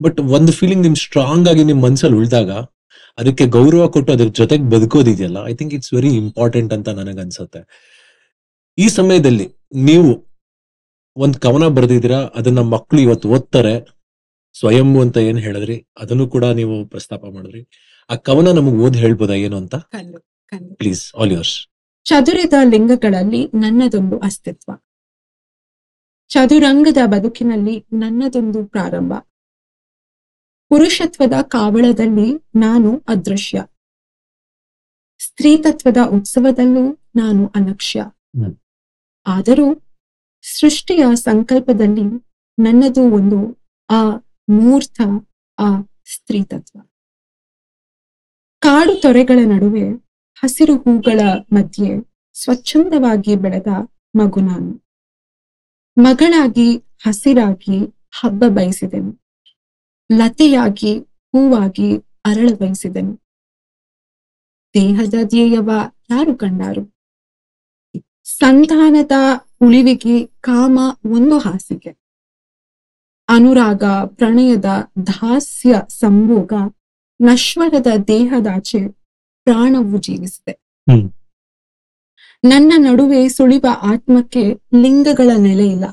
ಬಟ್ ಒಂದು ಫೀಲಿಂಗ್ ನಿಮ್ ಸ್ಟ್ರಾಂಗ್ ಆಗಿ ನಿಮ್ ಮನ್ಸಲ್ಲಿ ಉಳಿದಾಗ, ಅದಕ್ಕೆ ಗೌರವ ಕೊಟ್ಟು ಅದ್ರ ಜೊತೆಗೆ ಬದುಕೋದಿದೆಯಲ್ಲ I think it's very important ಅಂತ ನನಗನ್ಸುತ್ತೆ ಈ ಸಮಯದಲ್ಲಿ ನೀವು ಒಂದ್ ಕವನ ಬರೆದಿದ್ದೀರಾ, ಅದನ್ನ ಮಕ್ಕಳು ಇವತ್ತು ಓದ್ತಾರೆ ಸ್ವಯಂ ಅಂತ ಏನ್ ಹೇಳಿದ್ರಿ, ಅದನ್ನು ಕೂಡ ನೀವು ಪ್ರಸ್ತಾಪ ಮಾಡಿದ್ರಿ. ಆ ಕವನ ನಮಗ್ ಓದಿ ಹೇಳ್ಬೋದಾ ಏನು ಅಂತ? ಪ್ಲೀಸ್ ಆಲ್ ಯೋರ್ಸ್ ಚದುರಿದ ಲಿಂಗಗಳಲ್ಲಿ ನನ್ನದೊಂದು ಅಸ್ತಿತ್ವ. ಚದುರಂಗದ ಬದುಕಿನಲ್ಲಿ ನನ್ನದೊಂದು ಪ್ರಾರಂಭ. ಪುರುಷತ್ವದ ಕಾವಳದಲ್ಲಿ ನಾನು ಅದೃಶ್ಯ. ಸ್ತ್ರೀತತ್ವದ ಉತ್ಸವದಲ್ಲೂ ನಾನು ಅಲಕ್ಷ್ಯ. ಆದರೂ ಸೃಷ್ಟಿಯ ಸಂಕಲ್ಪದಲ್ಲಿ ನನ್ನದು ಒಂದು ಆ ಮೂರ್ತ ಆ ಸ್ತ್ರೀತತ್ವ ಕಾಡು ತೊರೆಗಳ ನಡುವೆ ಹಸಿರು ಹೂಗಳ ಮಧ್ಯೆ ಸ್ವಚ್ಛಂದವಾಗಿ ಬೆಳೆದ ಮಗು ನಾನು. ಮಗಳಾಗಿ ಹಸಿರಾಗಿ ಹಬ್ಬ ಬಯಸಿದೆನು. ಲತೆಯಾಗಿ ಹೂವಾಗಿ ಅರಳ ಬಯಸಿದೆನು. ದೇಹದ ಧ್ಯೇಯವ ಯಾರು ಕಂಡಾರು ಸಂತಾನದ ಉಳಿವಿಗೆ ಕಾಮ ಒಂದು ಹಾಸಿಗೆ. ಅನುರಾಗ ಪ್ರಣಯದ ದಾಸ್ಯ ಸಂಭೋಗ ನಶ್ವರದ ದೇಹದಾಚೆ ಪ್ರಾಣವು ಜೀವಿಸಿದೆ. ನನ್ನ ನಡುವೆ ಸುಳಿವ ಆತ್ಮಕ್ಕೆ ಲಿಂಗಗಳ ನೆಲೆ ಇಲ್ಲ.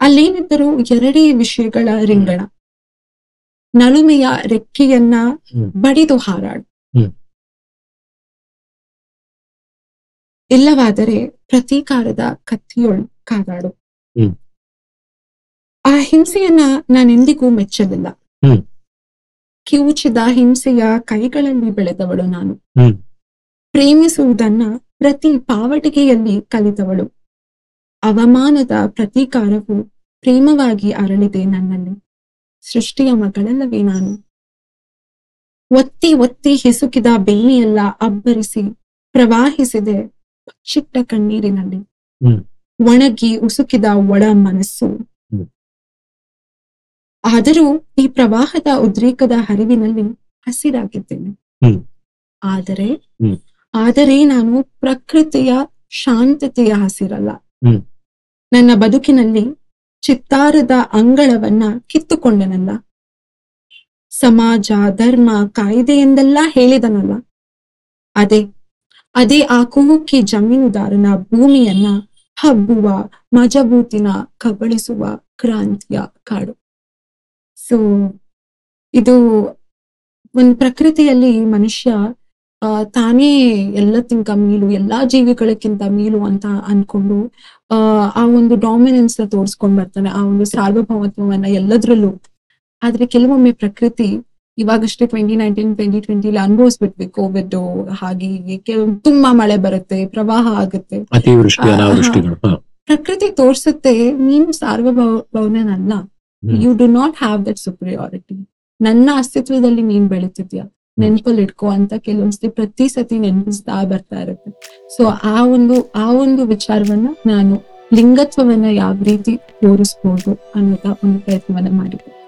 ಅಲ್ಲೇನಿದ್ದರೂ ಎರಡೇ ವಿಷಯಗಳ ರಿಂಗಣ ನಲುಮೆಯ ರೆಕ್ಕೆಯನ್ನ. ಬಡಿದು ಹಾರಾಡು. ಇಲ್ಲವಾದರೆ ಪ್ರತೀಕಾರದ ಕತ್ತಿಯೊಳು ಕಾದಾಡು. ಆ ಹಿಂಸೆಯನ್ನ ನಾನೆಂದಿಗೂ ಮೆಚ್ಚಲಿಲ್ಲ. ಕಿವುಚಿದ ಹಿಂಸೆಯ ಕೈಗಳಲ್ಲಿ ಬೆಳೆದವಳು ನಾನು. ಪ್ರೇಮಿಸುವುದನ್ನ ಪ್ರತಿ ಪಾವಟಿಗೆಯಲ್ಲಿ ಕಲಿತವಳು. ಅವಮಾನದ ಪ್ರತೀಕಾರವು ಪ್ರೇಮವಾಗಿ ಅರಳಿದೆ ನನ್ನಲ್ಲಿ. ಸೃಷ್ಟಿಯ ಮಗಳಲ್ಲವೇ ನಾನು. ಒತ್ತಿ ಒತ್ತಿ ಹಿಸುಕಿದ ಬೆನ್ನಿಯೆಲ್ಲ ಅಬ್ಬರಿಸಿ ಪ್ರವಾಹಿಸಿದೆ ಚಿಟ್ಟ ಕಣ್ಣೀರಿನಲ್ಲಿ. ಒಣಗಿ ಉಸುಕಿದ ಒಳ ಮನಸ್ಸು. ಆದರೂ ಈ ಪ್ರವಾಹದ ಉದ್ರೇಕದ ಹರಿವಿನಲ್ಲಿ ಹಸಿರಾಗಿದ್ದೇನೆ. ಆದರೆ. ಆದರೆ ನಾನು ಪ್ರಕೃತಿಯ ಶಾಂತತೆಯ ಹಸಿರಲ್ಲ. ನನ್ನ ಬದುಕಿನಲ್ಲಿ ಚಿತ್ತಾರದ ಅಂಗಳವನ್ನ ಕಿತ್ತುಕೊಂಡನಲ್ಲ ಸಮಾಜ ಧರ್ಮ ಕಾಯ್ದೆ ಎಂದೆಲ್ಲ ಹೇಳಿದನಲ್ಲ ಅದೇ ಅದೇ ಆ ಕುಹುಕಿ ಜಮೀನುದಾರನ ಭೂಮಿಯನ್ನ ಹಬ್ಬುವ ಮಜಬೂತಿನ ಕಬಳಿಸುವ ಕ್ರಾಂತಿಯ ಕಾಡು ಸೊ ಇದು ಒಂದು ಪ್ರಕೃತಿಯಲ್ಲಿ ಮನುಷ್ಯ ತಾನೇ ಎಲ್ಲಕ್ಕಿಂತ ಮೀಲು ಎಲ್ಲಾ ಜೀವಿಗಳಕ್ಕಿಂತ ಮೀಲು ಅಂತ ಅನ್ಕೊಂಡು ಆ ಒಂದು ಡಾಮಿನೆನ್ಸ್ ತೋರಿಸ್ಕೊಂಡ್ ಬರ್ತಾನೆ ಆ ಒಂದು ಸಾರ್ವಭೌಮತ್ವವನ್ನ ಎಲ್ಲದ್ರಲ್ಲೂ. ಆದ್ರೆ ಕೆಲವೊಮ್ಮೆ ಪ್ರಕೃತಿ ಇವಾಗಷ್ಟೇ ಟ್ವೆಂಟಿ ನೈನ್ಟೀನ್ ಟ್ವೆಂಟಿ ಟ್ವೆಂಟಿಲಿ ಅನುಭವಿಸ್ಬಿಟ್ವಿ ಕೋವಿಡ್ ಹಾಗೆ ಹೀಗೆ ಕೆಲವು ತುಂಬಾ ಮಳೆ ಬರುತ್ತೆ ಪ್ರವಾಹ ಆಗುತ್ತೆ. ಪ್ರಕೃತಿ ತೋರ್ಸುತ್ತೆ ನೀನು ಸಾರ್ವಭೌಮನಲ್ಲ. You do not have that superiority ನನ್ನ ಅಸ್ತಿತ್ವದಲ್ಲಿ ನೀನ್ ಬೆಳಿತಿದ್ಯಾ? ನೆನಪಲ್ಲಿ ಇಟ್ಕೋ ಅಂತ ಕೆಲವೊಂದ್ಸತಿ ಪ್ರತಿ ಸತಿ ನೆನಪಿಸ್ತಾ ಬರ್ತಾ ಇರುತ್ತೆ. ಸೊ ಆ ಒಂದು ಆ ಒಂದು ವಿಚಾರವನ್ನ ನಾನು ಲಿಂಗತ್ವವನ್ನ ಯಾವ ರೀತಿ ತೋರಿಸ್ಬೋದು ಅನ್ನೋದ ಒಂದು ಪ್ರಯತ್ನವನ್ನ ಮಾಡಿದ್ದೆ